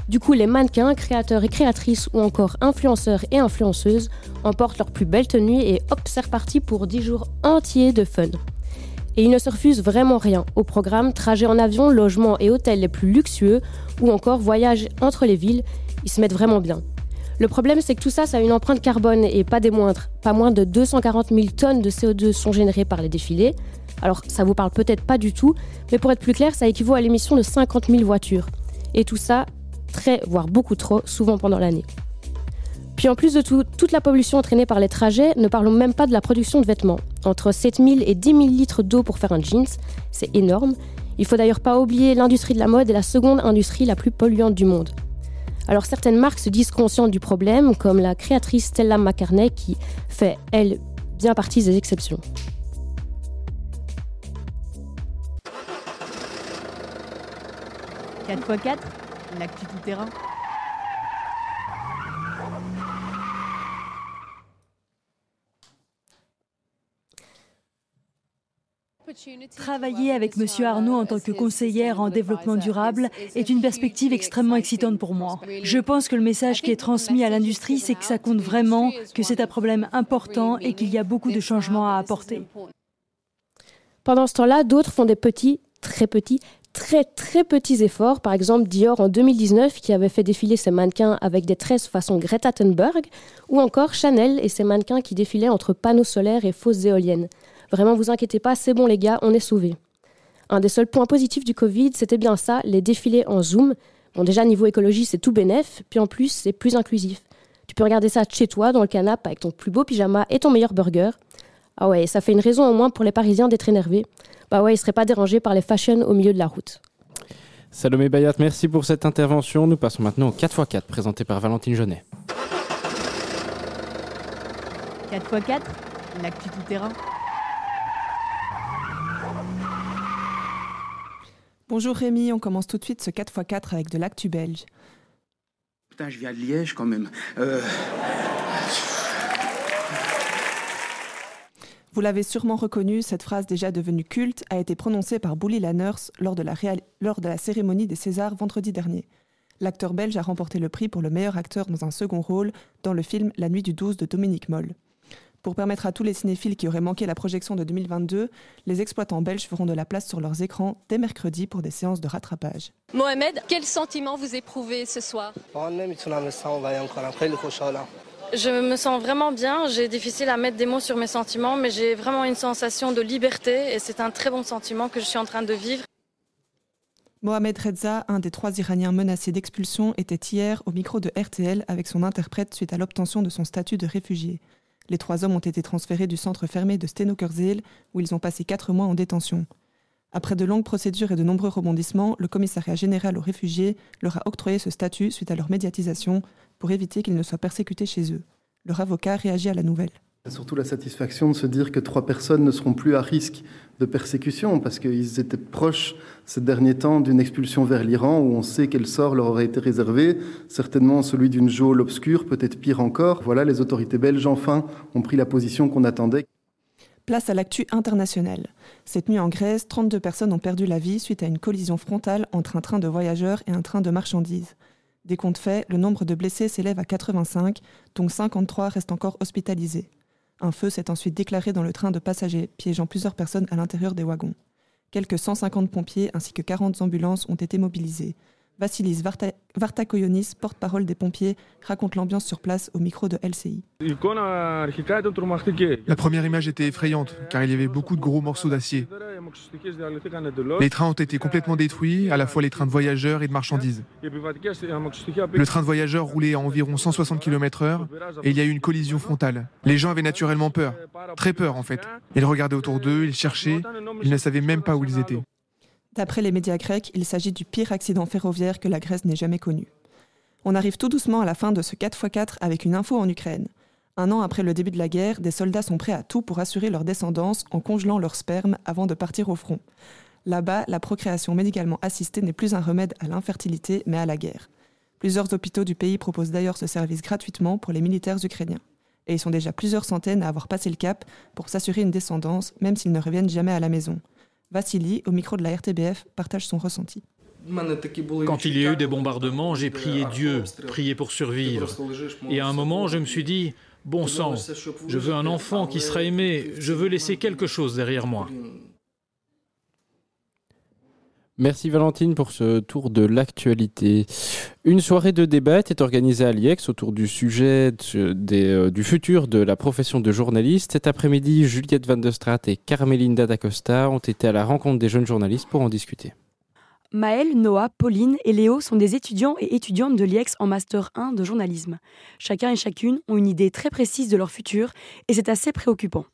Du coup, les mannequins, créateurs et créatrices ou encore influenceurs et influenceuses emportent leurs plus belles tenues et hop, c'est reparti pour 10 jours entiers de fun. Et ils ne se refusent vraiment rien. Au programme, trajets en avion, logements et hôtels les plus luxueux ou encore voyages entre les villes, ils se mettent vraiment bien. Le problème, c'est que tout ça, ça a une empreinte carbone et pas des moindres. Pas moins de 240 000 tonnes de CO2 sont générées par les défilés. Alors, ça vous parle peut-être pas du tout, mais pour être plus clair, ça équivaut à l'émission de 50 000 voitures. Et tout ça, très, voire beaucoup trop, souvent pendant l'année. Puis en plus de tout, toute la pollution entraînée par les trajets, ne parlons même pas de la production de vêtements. Entre 7000 et 10 000 litres d'eau pour faire un jeans, c'est énorme. Il faut d'ailleurs pas oublier l'industrie de la mode est la seconde industrie la plus polluante du monde. Alors certaines marques se disent conscientes du problème, comme la créatrice Stella McCartney qui fait, elle, bien partie des exceptions. « 4x4, l'actu tout terrain. Travailler avec Monsieur Arnaud en tant que conseillère en développement durable est une perspective extrêmement excitante pour moi. Je pense que le message qui est transmis à l'industrie, c'est que ça compte vraiment, que c'est un problème important et qu'il y a beaucoup de changements à apporter. Pendant ce temps-là, d'autres font des petits, très petits, très très petits efforts. Par exemple, Dior en 2019 qui avait fait défiler ses mannequins avec des tresses façon Greta Thunberg, ou encore Chanel et ses mannequins qui défilaient entre panneaux solaires et fausses éoliennes. Vraiment, vous inquiétez pas, c'est bon les gars, on est sauvés. Un des seuls points positifs du Covid, c'était bien ça, les défilés en Zoom. Bon, déjà, niveau écologie, c'est tout bénef, puis en plus, c'est plus inclusif. Tu peux regarder ça chez toi, dans le canapé, avec ton plus beau pyjama et ton meilleur burger. Ah ouais, ça fait une raison au moins pour les Parisiens d'être énervés. Bah ouais, ils seraient pas dérangés par les fashions au milieu de la route. Salomé Bayat, merci pour cette intervention. Nous passons maintenant au 4x4 présenté par Valentine Jeunet. 4x4, l'actu tout terrain. Bonjour Rémi, on commence tout de suite ce 4x4 avec de l'actu belge. Putain, je viens de Liège quand même. Euh, Vous l'avez sûrement reconnu, cette phrase déjà devenue culte a été prononcée par Bouli Lanners lors de, la lors de la cérémonie des Césars vendredi dernier. L'acteur belge a remporté le prix pour le meilleur acteur dans un second rôle dans le film La nuit du 12 de Dominique Moll. Pour permettre à tous les cinéphiles qui auraient manqué la projection de 2022, les exploitants belges feront de la place sur leurs écrans dès mercredi pour des séances de rattrapage. Mohamed, quel sentiment vous éprouvez ce soir? Je me sens vraiment bien. J'ai difficile à mettre des mots sur mes sentiments, mais j'ai vraiment une sensation de liberté et c'est un très bon sentiment que je suis en train de vivre. Mohamed Reza, un des trois Iraniens menacés d'expulsion, était hier au micro de RTL avec son interprète suite à l'obtention de son statut de réfugié. Les trois hommes ont été transférés du centre fermé de Stenokerzeel, où ils ont passé quatre mois en détention. Après de longues procédures et de nombreux rebondissements, le commissariat général aux réfugiés leur a octroyé ce statut suite à leur médiatisation pour éviter qu'ils ne soient persécutés chez eux. Leur avocat réagit à la nouvelle. Surtout la satisfaction de se dire que trois personnes ne seront plus à risque de persécution, parce qu'ils étaient proches ces derniers temps d'une expulsion vers l'Iran, où on sait quel sort leur aurait été réservé, certainement celui d'une geôle obscure, peut-être pire encore. Voilà, les autorités belges, enfin, ont pris la position qu'on attendait. Place à l'actu international. Cette nuit en Grèce, 32 personnes ont perdu la vie suite à une collision frontale entre un train de voyageurs et un train de marchandises. Des comptes faits, le nombre de blessés s'élève à 85, dont 53 restent encore hospitalisés. Un feu s'est ensuite déclaré dans le train de passagers, piégeant plusieurs personnes à l'intérieur des wagons. Quelques 150 pompiers ainsi que 40 ambulances ont été mobilisés. Vassilis Vartakoyonis, porte-parole des pompiers, raconte l'ambiance sur place au micro de LCI. La première image était effrayante car il y avait beaucoup de gros morceaux d'acier. Les trains ont été complètement détruits, à la fois les trains de voyageurs et de marchandises. Le train de voyageurs roulait à environ 160 km/h et il y a eu une collision frontale. Les gens avaient naturellement peur, très peur en fait. Ils regardaient autour d'eux, ils cherchaient, ils ne savaient même pas où ils étaient. D'après les médias grecs, il s'agit du pire accident ferroviaire que la Grèce n'ait jamais connu. On arrive tout doucement à la fin de ce 4x4 avec une info en Ukraine. Un an après le début de la guerre, des soldats sont prêts à tout pour assurer leur descendance en congelant leur sperme avant de partir au front. Là-bas, la procréation médicalement assistée n'est plus un remède à l'infertilité, mais à la guerre. Plusieurs hôpitaux du pays proposent d'ailleurs ce service gratuitement pour les militaires ukrainiens. Et ils sont déjà plusieurs centaines à avoir passé le cap pour s'assurer une descendance, même s'ils ne reviennent jamais à la maison. Vassili, au micro de la RTBF, partage son ressenti. Quand il y a eu des bombardements, j'ai prié Dieu, prié pour survivre. Et à un moment, je me suis dit, bon sang, je veux un enfant qui sera aimé, je veux laisser quelque chose derrière moi. Merci Valentine pour ce tour de l'actualité. Une soirée de débat est organisée à l'IEX autour du sujet euh, du futur de la profession de journaliste. Cet après-midi, Juliette Van de Straat et Carmelinda D'Acosta ont été à la rencontre des jeunes journalistes pour en discuter. Maël, Noah, Pauline et Léo sont des étudiants et étudiantes de l'IEX en Master 1 de journalisme. Chacun et chacune ont une idée très précise de leur futur et c'est assez préoccupant.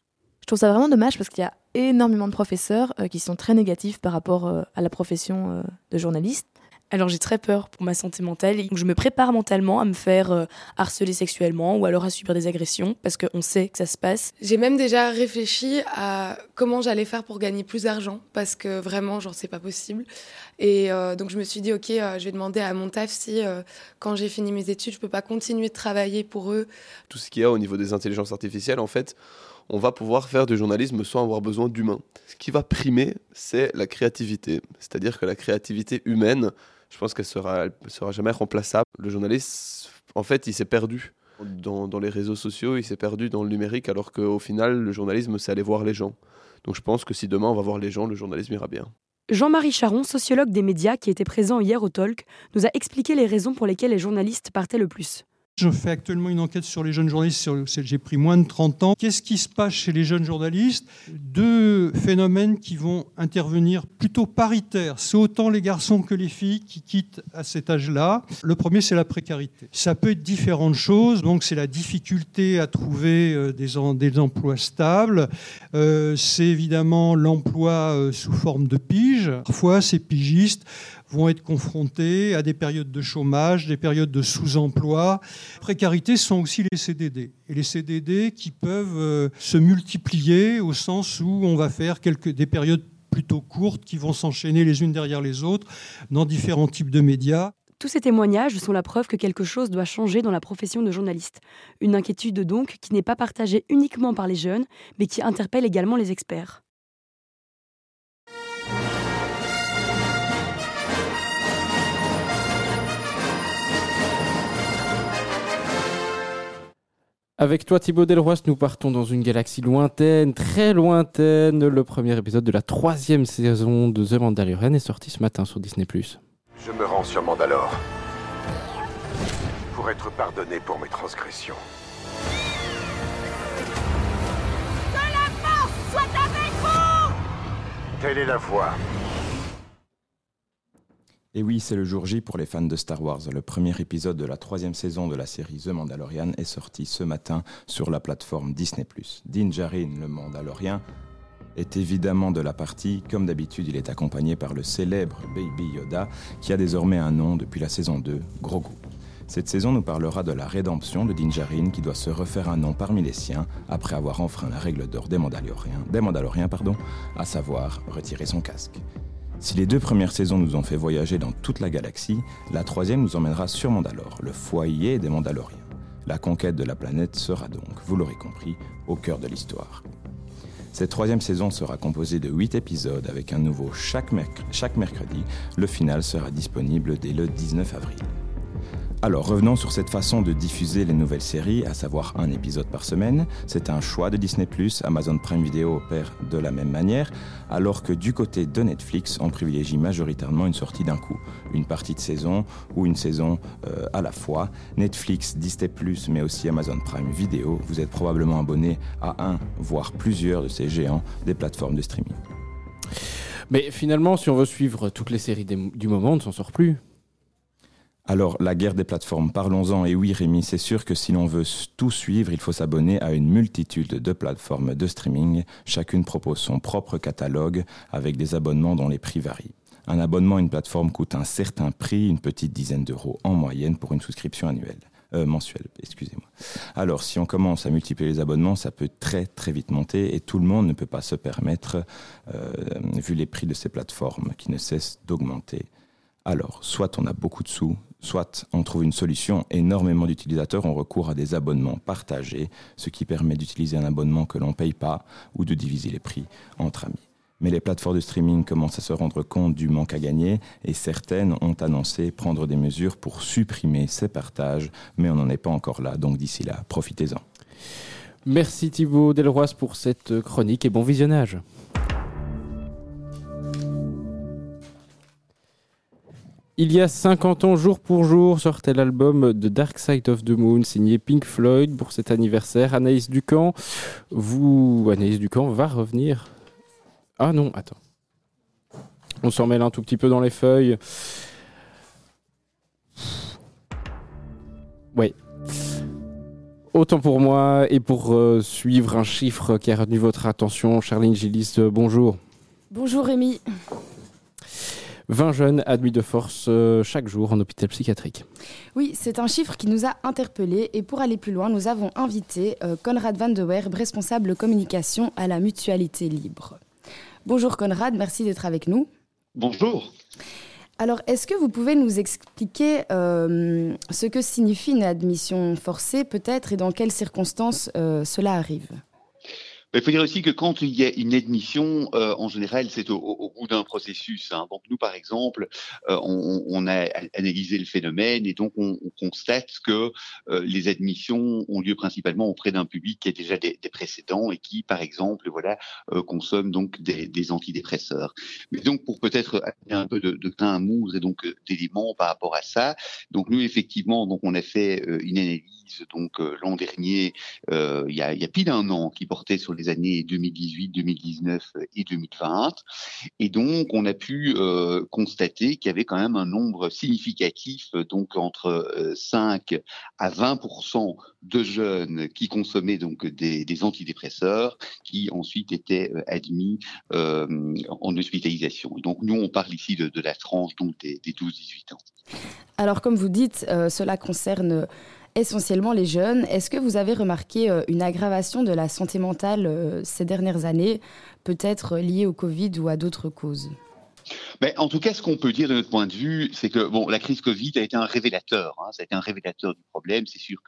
Je trouve ça vraiment dommage parce qu'il y a énormément de professeurs euh, qui sont très négatifs par rapport euh, à la profession euh, de journaliste. Alors j'ai très peur pour ma santé mentale. Donc je me prépare mentalement à me faire harceler sexuellement ou alors à subir des agressions parce qu'on sait que ça se passe. J'ai même déjà réfléchi à comment j'allais faire pour gagner plus d'argent parce que vraiment genre c'est pas possible. Et donc je me suis dit ok je vais demander à mon taf si quand j'ai fini mes études je peux pas continuer de travailler pour eux. Tout ce qu'il y a au niveau des intelligences artificielles en fait on va pouvoir faire du journalisme sans avoir besoin d'humains. Ce qui va primer, c'est la créativité. C'est-à-dire que la créativité humaine, je pense qu'elle sera, sera jamais remplaçable. Le journaliste, en fait, il s'est perdu dans, dans, les réseaux sociaux, il s'est perdu dans le numérique, alors qu'au final, le journalisme, c'est aller voir les gens. Donc je pense que si demain on va voir les gens, le journalisme ira bien. Jean-Marie Charon, sociologue des médias qui était présent hier au Talk, nous a expliqué les raisons pour lesquelles les journalistes partaient le plus. Je fais actuellement une enquête sur les jeunes journalistes, j'ai pris moins de 30 ans. Qu'est-ce qui se passe chez les jeunes journalistes? Deux phénomènes qui vont intervenir plutôt paritaires. C'est autant les garçons que les filles qui quittent à cet âge-là. Le premier, c'est la précarité. Ça peut être différentes choses. Donc, c'est la difficulté à trouver euh, des, emplois stables. Euh, c'est évidemment l'emploi euh, sous forme de pige. Parfois, ces pigistes vont être confrontés à des périodes de chômage, des périodes de sous-emploi. Précarité sont aussi les CDD. Et les CDD qui peuvent euh, se multiplier au sens où on va faire des périodes plutôt courtes qui vont s'enchaîner les unes derrière les autres dans différents types de médias. Tous ces témoignages sont la preuve que quelque chose doit changer dans la profession de journaliste. Une inquiétude donc qui n'est pas partagée uniquement par les jeunes, mais qui interpelle également les experts. Avec toi Thibaut Delroy, nous partons dans une galaxie lointaine, très lointaine. Le premier épisode de la troisième saison de The Mandalorian est sorti ce matin sur Disney+. Je me rends sur Mandalore pour être pardonné pour mes transgressions. Que la force soit avec vous Telle est la voie. Et oui, c'est le jour J pour les fans de Star Wars. Le premier épisode de la troisième saison de la série The Mandalorian est sorti ce matin sur la plateforme Disney+. Din Djarin, le Mandalorien, est évidemment de la partie. Comme d'habitude, il est accompagné par le célèbre Baby Yoda, qui a désormais un nom depuis la saison 2, Grogu. Cette saison nous parlera de la rédemption de Din Djarin qui doit se refaire un nom parmi les siens après avoir enfreint la règle d'or des Mandaloriens, des pardon, à savoir retirer son casque. Si les deux premières saisons nous ont fait voyager dans toute la galaxie, la troisième nous emmènera sur Mandalore, le foyer des Mandaloriens. La conquête de la planète sera donc, vous l'aurez compris, au cœur de l'histoire. Cette troisième saison sera composée de 8 épisodes avec un nouveau chaque, chaque mercredi. Le final sera disponible dès le 19 avril. Alors revenons sur cette façon de diffuser les nouvelles séries, à savoir un épisode par semaine. C'est un choix de Disney ⁇ Amazon Prime Video opère de la même manière, alors que du côté de Netflix, on privilégie majoritairement une sortie d'un coup, une partie de saison ou une saison euh, à la fois. Netflix, Disney ⁇ mais aussi Amazon Prime Video, vous êtes probablement abonné à un, voire plusieurs de ces géants des plateformes de streaming. Mais finalement, si on veut suivre toutes les séries du moment, on ne s'en sort plus. Alors, la guerre des plateformes, parlons-en. Et oui, Rémi, c'est sûr que si l'on veut tout suivre, il faut s'abonner à une multitude de plateformes de streaming. Chacune propose son propre catalogue avec des abonnements dont les prix varient. Un abonnement à une plateforme coûte un certain prix, une petite dizaine d'euros en moyenne pour une souscription annuelle. Euh, mensuelle, excusez-moi. Alors, si on commence à multiplier les abonnements, ça peut très très vite monter et tout le monde ne peut pas se permettre, euh, vu les prix de ces plateformes qui ne cessent d'augmenter. Alors, soit on a beaucoup de sous, soit on trouve une solution. Énormément d'utilisateurs ont recours à des abonnements partagés, ce qui permet d'utiliser un abonnement que l'on ne paye pas ou de diviser les prix entre amis. Mais les plateformes de streaming commencent à se rendre compte du manque à gagner et certaines ont annoncé prendre des mesures pour supprimer ces partages, mais on n'en est pas encore là, donc d'ici là, profitez-en. Merci Thibaut Delroy pour cette chronique et bon visionnage. Il y a 50 ans, jour pour jour, sortait l'album The Dark Side of the Moon, signé Pink Floyd pour cet anniversaire. Anaïs Ducamp, vous, Anaïs Ducamp va revenir. Ah non, attends. On s'en mêle un tout petit peu dans les feuilles. Oui. Autant pour moi et pour euh, suivre un chiffre qui a retenu votre attention, Charline Gillis, euh, bonjour. Bonjour Rémi. 20 jeunes admis de force euh, chaque jour en hôpital psychiatrique. Oui, c'est un chiffre qui nous a interpellés et pour aller plus loin, nous avons invité euh, Conrad Van de Werb, responsable communication à la Mutualité Libre. Bonjour Conrad, merci d'être avec nous. Bonjour. Alors, est-ce que vous pouvez nous expliquer euh, ce que signifie une admission forcée peut-être et dans quelles circonstances cela arrive? Il faut dire aussi que quand il y a une admission, euh, en général, c'est au, bout d'un processus. Hein. Donc nous, par exemple, euh, on, a analysé le phénomène et donc on, constate que euh, les admissions ont lieu principalement auprès d'un public qui a déjà des, précédents et qui, par exemple, voilà, consomme donc des, antidépresseurs. Mais donc pour peut-être un peu de, de teint à moudre et donc d'éléments par rapport à ça, donc nous effectivement, donc on a fait une analyse donc l'an dernier, il y a, il y a plus d'un an, qui portait sur les années 2018, 2019 et 2020. Et donc, on a pu euh, constater qu'il y avait quand même un nombre significatif, donc entre 5 euh, à 20 de jeunes qui consommaient donc des, antidépresseurs, qui ensuite étaient euh, admis en hospitalisation. donc, nous, on parle ici de, la tranche donc des 12-18 ans. Alors, comme vous dites, cela concerne essentiellement les jeunes. Est-ce que vous avez remarqué euh, une aggravation de la santé mentale euh, ces dernières années, peut-être liée au Covid ou à d'autres causes? Mais en tout cas, ce qu'on peut dire de notre point de vue, c'est que bon, la crise Covid a été un révélateur. Hein, ça a été un révélateur du problème. C'est sûr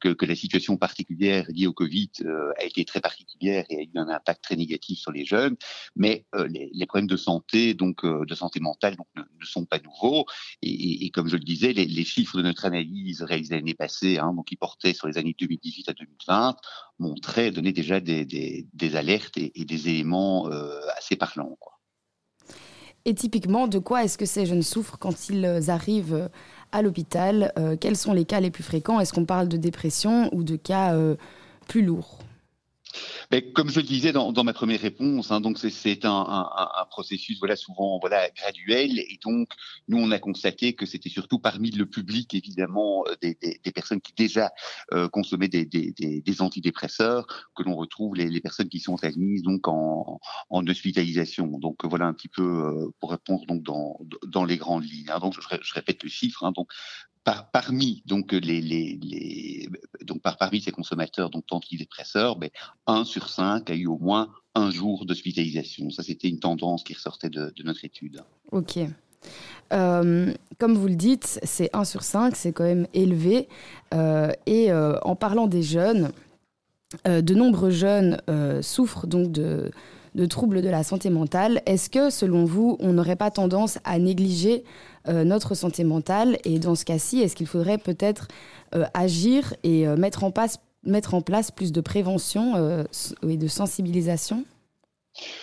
que, que, la situation particulière liée au Covid euh, a été très particulière et a eu un impact très négatif sur les jeunes. Mais euh, les, problèmes de santé, donc euh, de santé mentale, donc, ne, sont pas nouveaux. Et, comme je le disais, les, chiffres de notre analyse réalisée l'année passée, hein, donc qui portaient sur les années 2018 à 2020, montraient, donnaient déjà des, des, alertes et, des éléments assez parlants. Quoi. Et typiquement, de quoi est-ce que ces jeunes souffrent quand ils arrivent à l'hôpital euh, Quels sont les cas les plus fréquents? Est-ce qu'on parle de dépression ou de cas euh, plus lourds? Comme je le disais dans, ma première réponse, hein, donc c'est un, processus voilà souvent voilà graduel et donc nous on a constaté que c'était surtout parmi le public évidemment euh, des, personnes qui déjà euh, consommaient des, antidépresseurs que l'on retrouve les, personnes qui sont admises donc en, hospitalisation. Donc voilà un petit peu euh, pour répondre donc dans, les grandes lignes. Hein. donc je, répète le chiffre. Hein. donc parmi donc les, les, donc par, parmi ces consommateurs donc antidépresseurs, ben, 1 sur 5 a eu au moins un jour d'hospitalisation. Ça, c'était une tendance qui ressortait de, notre étude. Ok. Euh, comme vous le dites, c'est 1 sur 5, c'est quand même élevé. Euh, et euh, en parlant des jeunes, de nombreux jeunes souffrent donc de, de troubles de la santé mentale. Est-ce que, selon vous, on n'aurait pas tendance à négliger notre santé mentale? Et dans ce cas-ci, est-ce qu'il faudrait peut-être agir et mettre, en place, mettre en place plus de prévention et de sensibilisation?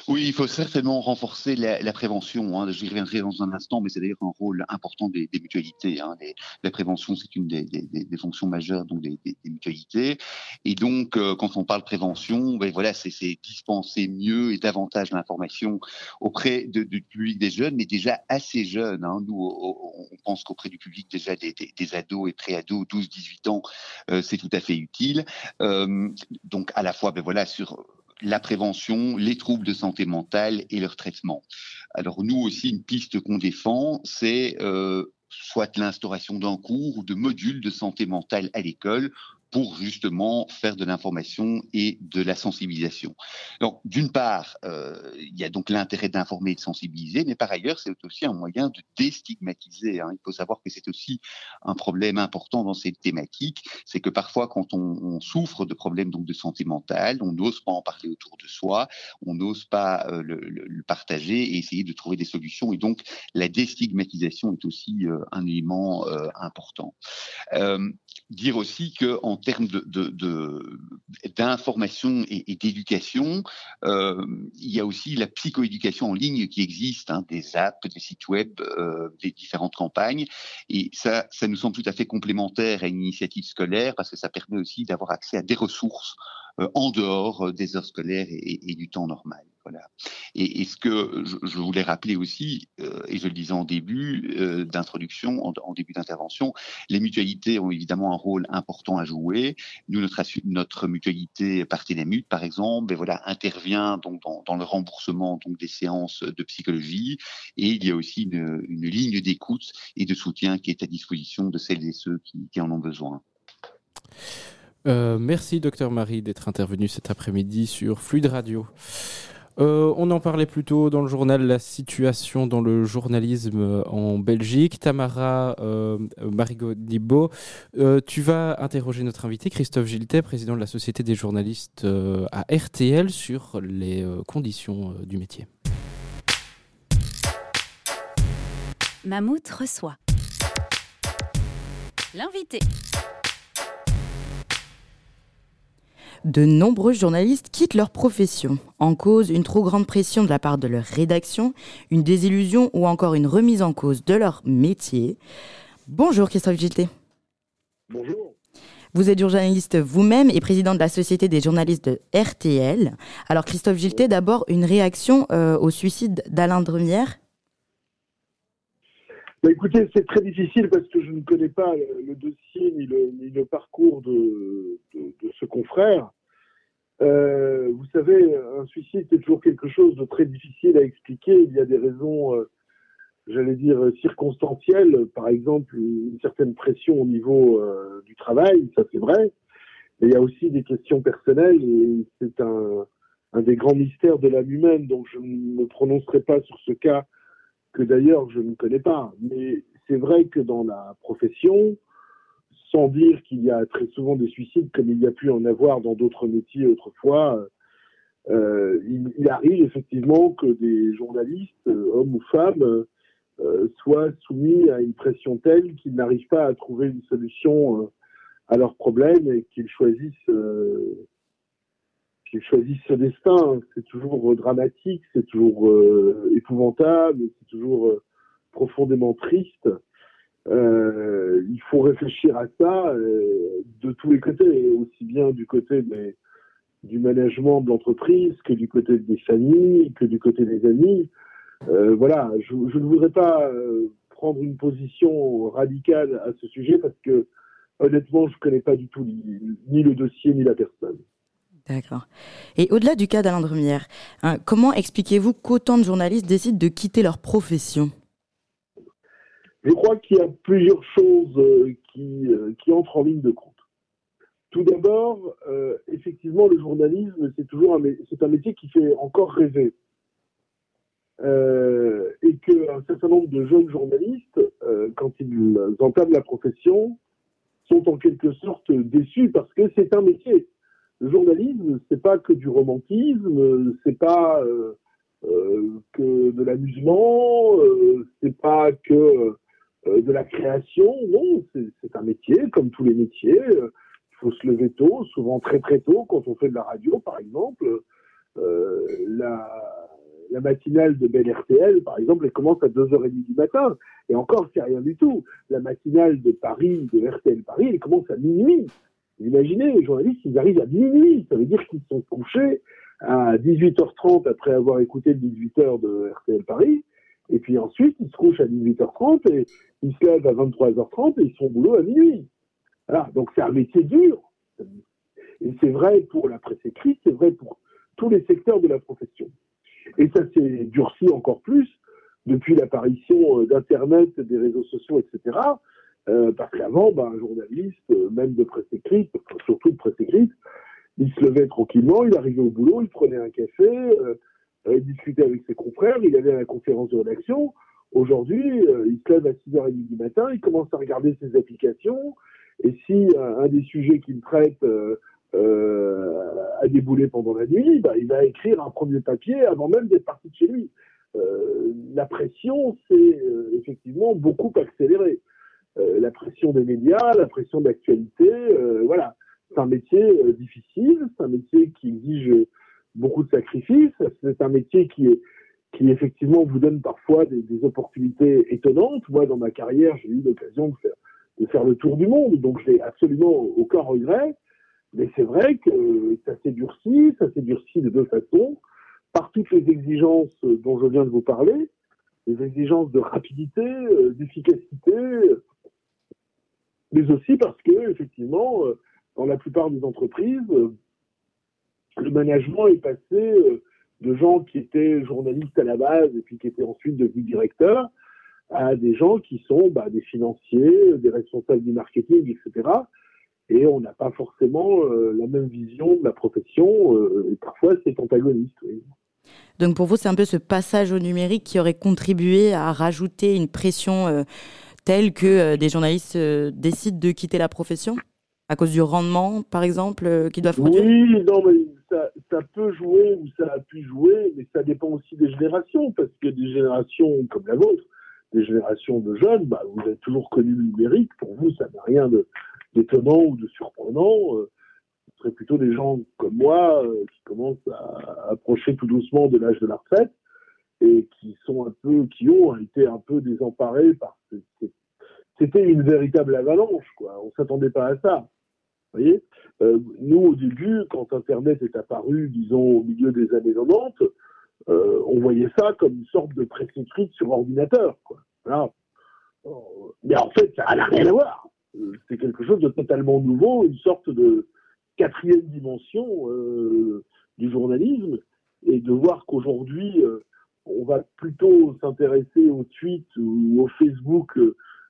Oui, il faut certainement renforcer la, prévention. Hein. J'y reviendrai dans un instant, mais c'est d'ailleurs un rôle important des, mutualités. Hein. la prévention, c'est une des, fonctions majeures donc des, mutualités. Et donc, euh, quand on parle prévention, ben voilà, c'est dispenser mieux et davantage d'informations auprès du public des jeunes, mais déjà assez jeunes. Hein. Nous, on pense qu'auprès du public déjà des, ados et pré-ados, 12-18 ans, euh, c'est tout à fait utile. Euh, donc, à la fois, ben voilà, sur la prévention, les troubles de santé mentale et leur traitement. Alors nous aussi, une piste qu'on défend, c'est euh, soit l'instauration d'un cours ou de modules de santé mentale à l'école pour justement faire de l'information et de la sensibilisation. Donc, d'une part, euh, il y a donc l'intérêt d'informer et de sensibiliser, mais par ailleurs, c'est aussi un moyen de déstigmatiser. Hein. Il faut savoir que c'est aussi un problème important dans cette thématique, c'est que parfois, quand on, souffre de problèmes donc de santé mentale, on n'ose pas en parler autour de soi, on n'ose pas euh, le, le, partager et essayer de trouver des solutions. Et donc, la déstigmatisation est aussi euh, un élément euh, important. Dire aussi que en termes d'information de, de, et, d'éducation, euh, il y a aussi la psychoéducation en ligne qui existe, hein, des apps, des sites web, euh, des différentes campagnes. Et ça, ça nous semble tout à fait complémentaire à une initiative scolaire parce que ça permet aussi d'avoir accès à des ressources en dehors euh, des heures scolaires et, du temps normal. Voilà. Et, ce que je, voulais rappeler aussi, euh, et je le disais en début euh, d'introduction, en, début d'intervention, les mutualités ont évidemment un rôle important à jouer. Nous, notre, notre mutualité Partenamut, par exemple, ben voilà, intervient donc dans, le remboursement donc des séances de psychologie, et il y a aussi une, ligne d'écoute et de soutien qui est à disposition de celles et ceux qui en ont besoin. Euh, merci, docteur Marie, d'être intervenu cet après-midi sur Fluide Radio. Euh, on en parlait plus tôt dans le journal, la situation dans le journalisme en Belgique. Tamara euh, Marigot-Nibo, euh, tu vas interroger notre invité, Christophe Giltet, président de la Société des journalistes euh, à RTL, sur les euh, conditions du métier. Mammouth reçoit l'invité. De nombreux journalistes quittent leur profession. En cause, une trop grande pression de la part de leur rédaction, une désillusion ou encore une remise en cause de leur métier. Bonjour Christophe Gilté. Bonjour. Vous êtes journaliste vous-même et président de la Société des journalistes de RTL. Alors Christophe Gilté, d'abord une réaction euh, au suicide d'Alain Dremière bah écoutez, c'est très difficile parce que je ne connais pas le, dossier ni le, parcours de, ce confrère. Euh, vous savez, un suicide, c'est toujours quelque chose de très difficile à expliquer. Il y a des raisons, euh, j'allais dire, circonstancielles. Par exemple, une certaine pression au niveau euh, du travail, ça c'est vrai. Mais il y a aussi des questions personnelles et c'est un, un des grands mystères de l'âme humaine. Donc je ne me prononcerai pas sur ce cas que d'ailleurs je ne connais pas. Mais c'est vrai que dans la profession, sans dire qu'il y a très souvent des suicides comme il y a pu en avoir dans d'autres métiers autrefois, euh, il, il, arrive effectivement que des journalistes, hommes ou femmes, euh, soient soumis à une pression telle qu'ils n'arrivent pas à trouver une solution euh, à leurs problèmes et qu'ils choisissent euh, qu'ils choisissent ce destin. C'est toujours dramatique, c'est toujours euh, épouvantable, c'est toujours euh, profondément triste. Euh, il faut réfléchir à ça euh, de tous les côtés, aussi bien du côté du management de l'entreprise que du côté des familles, que du côté des amis. Euh, voilà, je, ne voudrais pas prendre une position radicale à ce sujet parce que honnêtement, je ne connais pas du tout ni le dossier ni la personne. D'accord. Et au-delà du cas d'Alain Drumière, hein, comment expliquez-vous qu'autant de journalistes décident de quitter leur profession? Je crois qu'il y a plusieurs choses euh, qui, euh, qui, entrent en ligne de compte. Tout d'abord, euh, effectivement, le journalisme, c'est toujours un, c'est un métier qui fait encore rêver. Et qu'un certain nombre de jeunes journalistes, quand ils entament la profession, sont en quelque sorte déçus parce que c'est un métier le journalisme, c'est pas que du romantisme, c'est pas euh, euh, que de l'amusement, euh, c'est pas que euh, de la création. Non, c'est un métier comme tous les métiers. Il faut se lever tôt, souvent très très tôt quand on fait de la radio, par exemple. la, matinale de Bel RTL, par exemple, elle commence à 2h30 du matin. Et encore, c'est rien du tout. La matinale de Paris, de RTL Paris, elle commence à minuit. Imaginez, les journalistes, ils arrivent à minuit. Ça veut dire qu'ils sont couchés à 18h30 après avoir écouté le 18h de RTL Paris. Et puis ensuite, ils se couchent à 18h30 et ils se lèvent à 23h30 et ils sont au boulot à minuit. Voilà. Donc c'est un métier dur. Et c'est vrai pour la presse écrite, c'est vrai pour tous les secteurs de la profession. Et ça s'est durci encore plus depuis l'apparition euh, d'Internet, des réseaux sociaux, etc. Euh, parce qu'avant, ben, un journaliste, euh, même de presse écrite, surtout de presse écrite, il se levait tranquillement, il arrivait au boulot, il prenait un café, euh, il discutait avec ses confrères, il allait à la conférence de rédaction. Aujourd'hui, il se lève à 6h30 du matin, il commence à regarder ses applications, et si un des sujets qu'il traite a déboulé pendant la nuit, bah, il va écrire un premier papier avant même d'être parti de chez lui. la pression s'est effectivement beaucoup accélérée. Euh, la pression des médias, la pression d'actualité. Euh, voilà, c'est un métier euh, difficile, c'est un métier qui exige beaucoup de sacrifices, c'est un métier qui effectivement vous donne parfois des, opportunités étonnantes. Moi, dans ma carrière, j'ai eu l'occasion de faire, de faire le tour du monde, donc je n'ai absolument aucun regret. Mais c'est vrai que ça s'est durci, ça s'est durci de deux façons, par toutes les exigences dont je viens de vous parler, les exigences de rapidité, d'efficacité, mais aussi parce que, effectivement, euh, dans la plupart des entreprises, euh, le management est passé euh, de gens qui étaient journalistes à la base et puis qui étaient ensuite devenus directeurs à des gens qui sont bah, des financiers, des responsables du marketing, etc. Et on n'a pas forcément la même vision de la profession, et parfois c'est antagoniste. Donc pour vous, c'est un peu ce passage au numérique qui aurait contribué à rajouter une pression telle que euh, des journalistes euh, décident de quitter la profession à cause du rendement, par exemple, euh, qu'ils doivent produire Oui, non, mais ça, ça, peut jouer ou ça a pu jouer, mais ça dépend aussi des générations, parce que des générations comme la vôtre, des générations de jeunes, bah, vous avez toujours connu le numérique, pour vous, ça n'a rien d'étonnant ou de surprenant. ce serait plutôt des gens comme moi qui commencent à approcher tout doucement de l'âge de la retraite et qui sont un peu, qui ont été un peu désemparés par cette, c'était une véritable avalanche, quoi. On s'attendait pas à ça. Vous voyez? Euh, Nous, au début, quand Internet est apparu, disons, au milieu des années 90, euh, on voyait ça comme une sorte de presse écrite sur ordinateur, quoi. Mais en fait, ça n'a rien à voir. Euh, c'est quelque chose de totalement nouveau, une sorte de quatrième dimension du journalisme, et de voir qu'aujourd'hui, on va plutôt s'intéresser au tweet ou au Facebook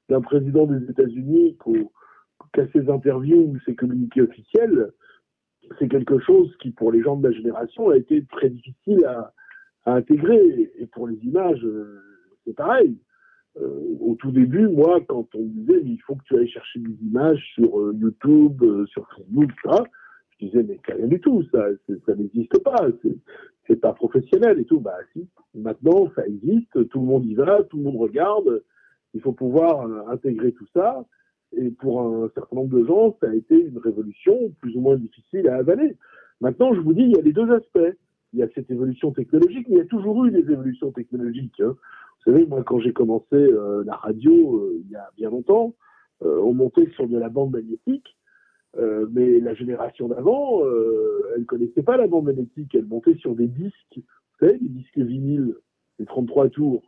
d'un président des États-Unis qu'à ses interviews ou ses communiqués officiels, c'est quelque chose qui, pour les gens de ma génération, a été très difficile à, intégrer. Et pour les images, euh, c'est pareil. Euh, au tout début, moi, quand on me disait, il faut que tu ailles chercher des images sur euh, YouTube, sur Facebook, ça, je disais, mais rien du tout, ça, ça n'existe pas, c'est pas professionnel et tout. Bah si, maintenant, ça existe, tout le monde y va, tout le monde regarde, il faut pouvoir euh, intégrer tout ça. Et pour un certain nombre de gens, ça a été une révolution plus ou moins difficile à avaler. Maintenant, je vous dis, il y a les deux aspects. Il y a cette évolution technologique, mais il y a toujours eu des évolutions technologiques. Hein. Vous savez, moi, quand j'ai commencé euh, la radio euh, il y a bien longtemps, on montait sur de la bande magnétique, mais la génération d'avant, elle ne connaissait pas la bande magnétique. Elle montait sur des disques, vous savez, des disques vinyles, des 33 tours.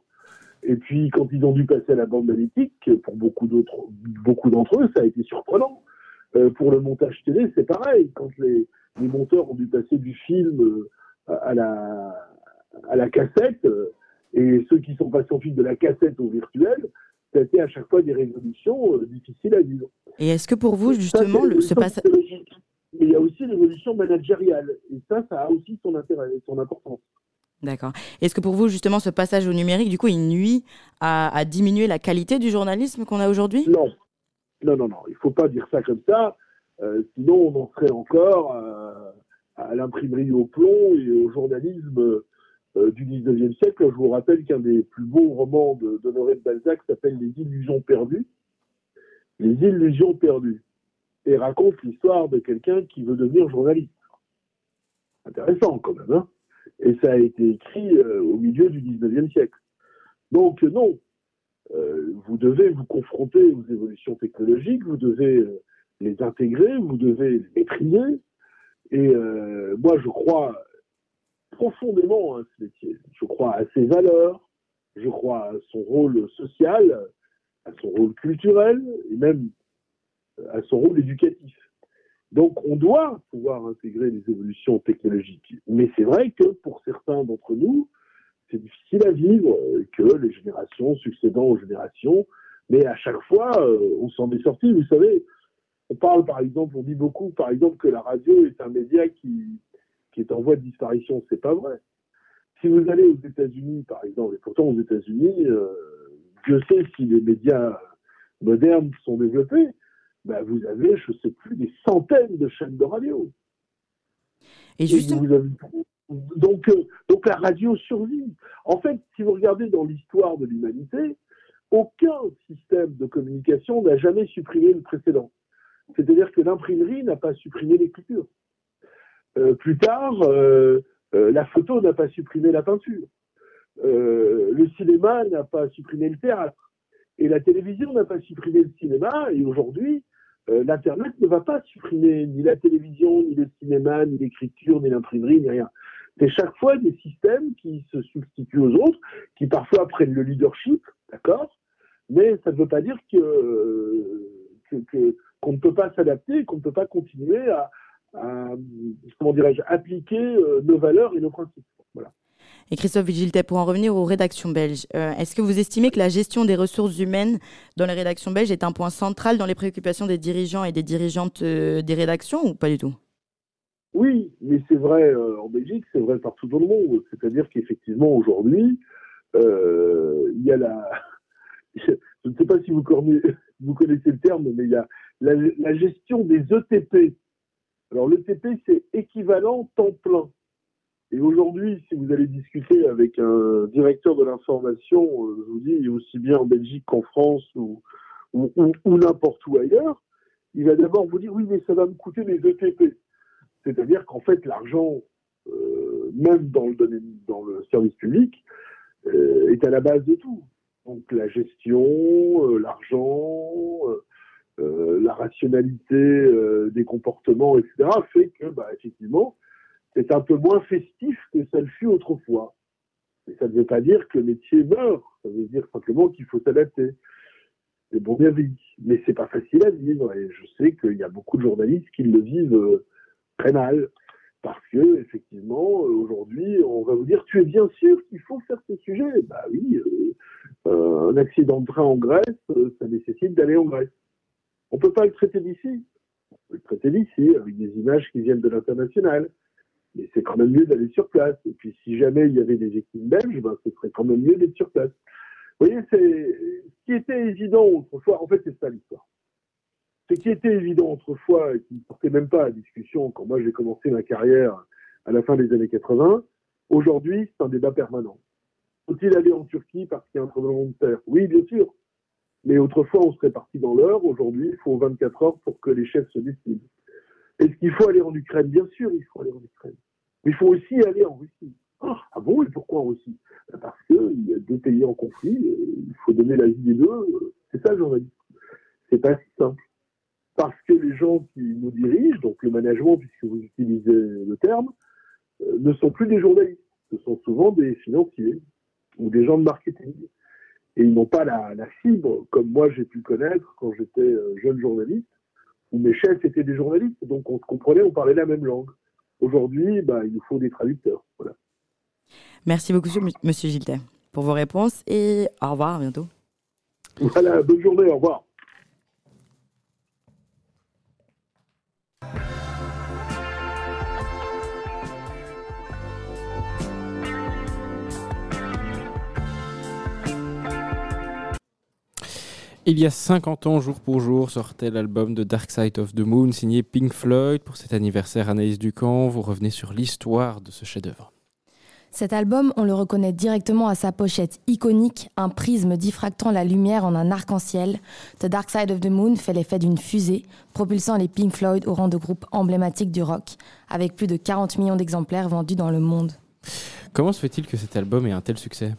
Et puis, quand ils ont dû passer à la bande magnétique, pour beaucoup d'autres, beaucoup d'entre eux, ça a été surprenant. Euh, pour le montage télé, c'est pareil. Quand les, monteurs ont dû passer du film euh, à, la, à la cassette, euh, et ceux qui sont passés ensuite de la cassette au virtuel, ça a été à chaque fois des révolutions euh, difficiles à vivre. Et est-ce que pour vous, justement, le, ce passage... Mais il y a aussi l'évolution managériale. Et ça, ça a aussi son intérêt, son importance. D'accord. Est-ce que pour vous, justement, ce passage au numérique, du coup, il nuit à, diminuer la qualité du journalisme qu'on a aujourd'hui? Non. Non, non, non. Il ne faut pas dire ça comme ça. Euh, sinon, on en serait encore euh, à l'imprimerie au plomb et au journalisme du 19e siècle. Je vous rappelle qu'un des plus beaux romans d'Honoré de, de Balzac s'appelle Les Illusions perdues. Les Illusions perdues. Et raconte l'histoire de quelqu'un qui veut devenir journaliste. Intéressant quand même. Hein et ça a été écrit euh, au milieu du 19e siècle. Donc non, euh, vous devez vous confronter aux évolutions technologiques, vous devez euh, les intégrer, vous devez les maîtriser. Et moi, je crois profondément à ce métier. Je crois à ses valeurs, je crois à son rôle social, à son rôle culturel et même à son rôle éducatif. Donc on doit pouvoir intégrer les évolutions technologiques. Mais c'est vrai que pour certains d'entre nous, c'est difficile à vivre, que les générations succédant aux générations, mais à chaque fois, euh, on s'en est sorti. Vous savez, on parle par exemple, on dit beaucoup par exemple que la radio est un média qui, qui est en voie de disparition. C'est pas vrai. Si vous allez aux États-Unis, par exemple, et pourtant aux États-Unis, euh, Dieu sait si les médias modernes sont développés, ben, vous avez, je ne sais plus, des centaines de chaînes de radio. Et justement... donc, euh, donc la radio survit. En fait, si vous regardez dans l'histoire de l'humanité, aucun système de communication n'a jamais supprimé le précédent. C'est-à-dire que l'imprimerie n'a pas supprimé l'écriture. Euh, plus tard, euh, la photo n'a pas supprimé la peinture. le cinéma n'a pas supprimé le théâtre. Et la télévision n'a pas supprimé le cinéma. Et aujourd'hui, euh, l'Internet ne va pas supprimer ni la télévision, ni le cinéma, ni l'écriture, ni l'imprimerie, ni rien. C'est chaque fois des systèmes qui se substituent aux autres, qui parfois prennent le leadership, d'accord? Mais ça ne veut pas dire que, qu'on ne peut pas s'adapter, qu'on ne peut pas continuer à, comment dirais-je, appliquer euh, nos valeurs et nos principes. Voilà. Et Christophe Vigiltet, pour en revenir aux rédactions belges, euh, est-ce que vous estimez que la gestion des ressources humaines dans les rédactions belges est un point central dans les préoccupations des dirigeants et des dirigeantes euh, des rédactions ou pas du tout? Oui, mais c'est vrai euh, en Belgique, c'est vrai partout dans le monde. C'est-à-dire qu'effectivement, aujourd'hui, il y a la. Je ne sais pas si vous connaissez, vous connaissez le terme, mais il y a la, la gestion des ETP. Alors, l'ETP, c'est équivalent temps plein. Et aujourd'hui, si vous allez discuter avec un directeur de l'information, euh, je vous dis, aussi bien en Belgique qu'en France ou, n'importe où ailleurs, il va d'abord vous dire oui, mais ça va me coûter mes ETP. C'est-à-dire qu'en fait, l'argent, euh, même dans le, dans le service public, euh, est à la base de tout. Donc la gestion, l'argent, la rationalité des comportements, etc., fait que, bah, effectivement, c'est un peu moins festif que ça le fut autrefois. Mais ça ne veut pas dire que le métier meurt. Ça veut dire simplement qu'il faut s'adapter. C'est bon bien dit. Mais c'est pas facile à vivre. Et je sais qu'il y a beaucoup de journalistes qui le vivent euh, très mal. Parce que, effectivement, euh, aujourd'hui, on va vous dire, tu es bien sûr qu'il faut faire ce sujet. Bah oui, euh, un accident de train en Grèce, ça nécessite d'aller en Grèce. On peut pas le traiter d'ici. On peut le traiter d'ici, avec des images qui viennent de l'international. Mais c'est quand même mieux d'aller sur place. Et puis, si jamais il y avait des équipes belges, ben, ce serait quand même mieux d'être sur place. Vous voyez, ce qui était évident autrefois. En fait, c'est ça l'histoire. Ce qui était évident autrefois et qui ne portait même pas à discussion quand moi j'ai commencé ma carrière à la fin des années 80, aujourd'hui, c'est un débat permanent. Faut-il aller en Turquie parce qu'il y a un tremblement de terre? Oui, bien sûr. Mais autrefois, on serait parti dans l'heure. Aujourd'hui, il faut 24 heures pour que les chefs se décident. Est-ce qu'il faut aller en Ukraine? Bien sûr, il faut aller en Ukraine. Mais il faut aussi aller en Russie. Ah, ah bon, et pourquoi en Russie? Ben Parce qu'il y a deux pays en conflit, il faut donner la vie des deux. C'est ça le journalisme. C'est pas si simple. Parce que les gens qui nous dirigent, donc le management, puisque vous utilisez le terme, euh, ne sont plus des journalistes. Ce sont souvent des financiers ou des gens de marketing. Et ils n'ont pas la, la fibre, comme moi j'ai pu connaître quand j'étais euh, jeune journaliste, où mes chefs étaient des journalistes, donc on se comprenait, on parlait la même langue. Aujourd'hui, bah, il nous faut des traducteurs. Voilà. Merci beaucoup, Monsieur Gilter, pour vos réponses et au revoir, à bientôt. Voilà, bonne journée, au revoir. Il y a 50 ans, jour pour jour, sortait l'album de Dark Side of the Moon signé Pink Floyd. Pour cet anniversaire, Anaïs Ducamp, vous revenez sur l'histoire de ce chef-d'œuvre. Cet album, on le reconnaît directement à sa pochette iconique, un prisme diffractant la lumière en un arc-en-ciel. The Dark Side of the Moon fait l'effet d'une fusée, propulsant les Pink Floyd au rang de groupe emblématique du rock, avec plus de 40 millions d'exemplaires vendus dans le monde. Comment se fait-il que cet album ait un tel succès?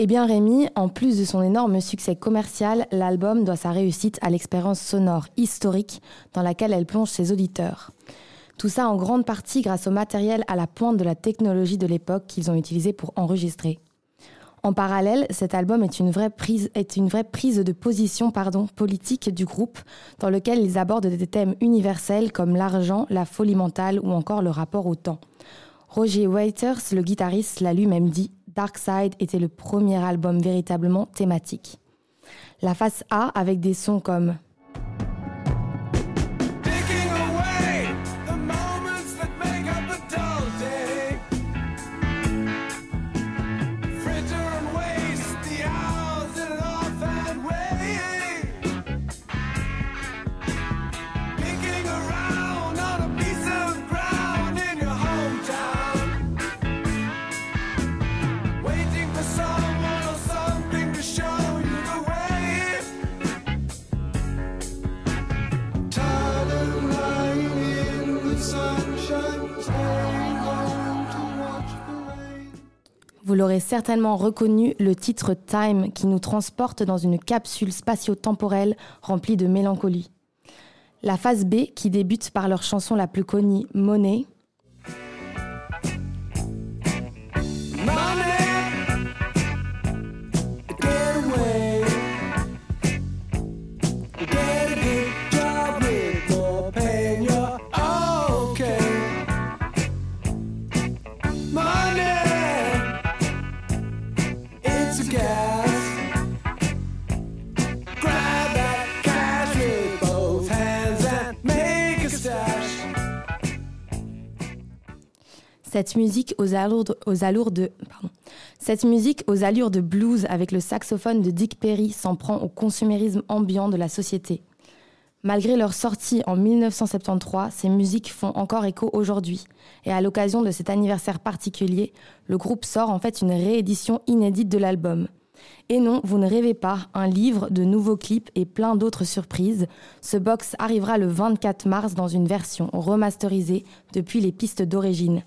Eh bien Rémi, en plus de son énorme succès commercial, l'album doit sa réussite à l'expérience sonore historique dans laquelle elle plonge ses auditeurs. Tout ça en grande partie grâce au matériel à la pointe de la technologie de l'époque qu'ils ont utilisé pour enregistrer. En parallèle, cet album est une vraie prise, est une vraie prise de position pardon, politique du groupe, dans lequel ils abordent des thèmes universels comme l'argent, la folie mentale ou encore le rapport au temps. Roger Waiters, le guitariste, l'a lui-même dit, Dark Side était le premier album véritablement thématique. La face A, avec des sons comme Vous l'aurez certainement reconnu, le titre Time qui nous transporte dans une capsule spatio-temporelle remplie de mélancolie. La phase B qui débute par leur chanson la plus connue, Money, Cette musique aux allures de, de blues avec le saxophone de Dick Perry s'en prend au consumérisme ambiant de la société. Malgré leur sortie en 1973, ces musiques font encore écho aujourd'hui. Et à l'occasion de cet anniversaire particulier, le groupe sort en fait une réédition inédite de l'album. Et non, vous ne rêvez pas, un livre, de nouveaux clips et plein d'autres surprises. Ce box arrivera le 24 mars dans une version remasterisée depuis les pistes d'origine.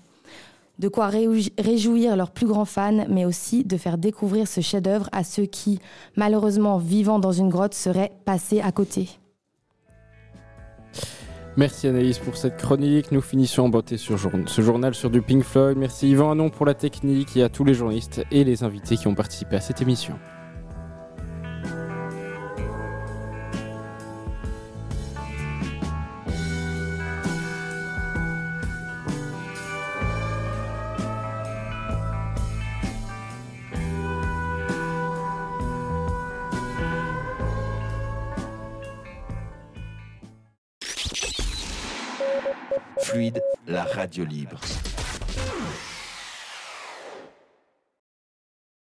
De quoi réjouir leurs plus grands fans, mais aussi de faire découvrir ce chef-d'œuvre à ceux qui, malheureusement vivant dans une grotte, seraient passés à côté. Merci Anaïs pour cette chronique. Nous finissons en beauté sur ce journal sur du Pink Floyd. Merci Yvan Anon pour la technique et à tous les journalistes et les invités qui ont participé à cette émission. La radio libre.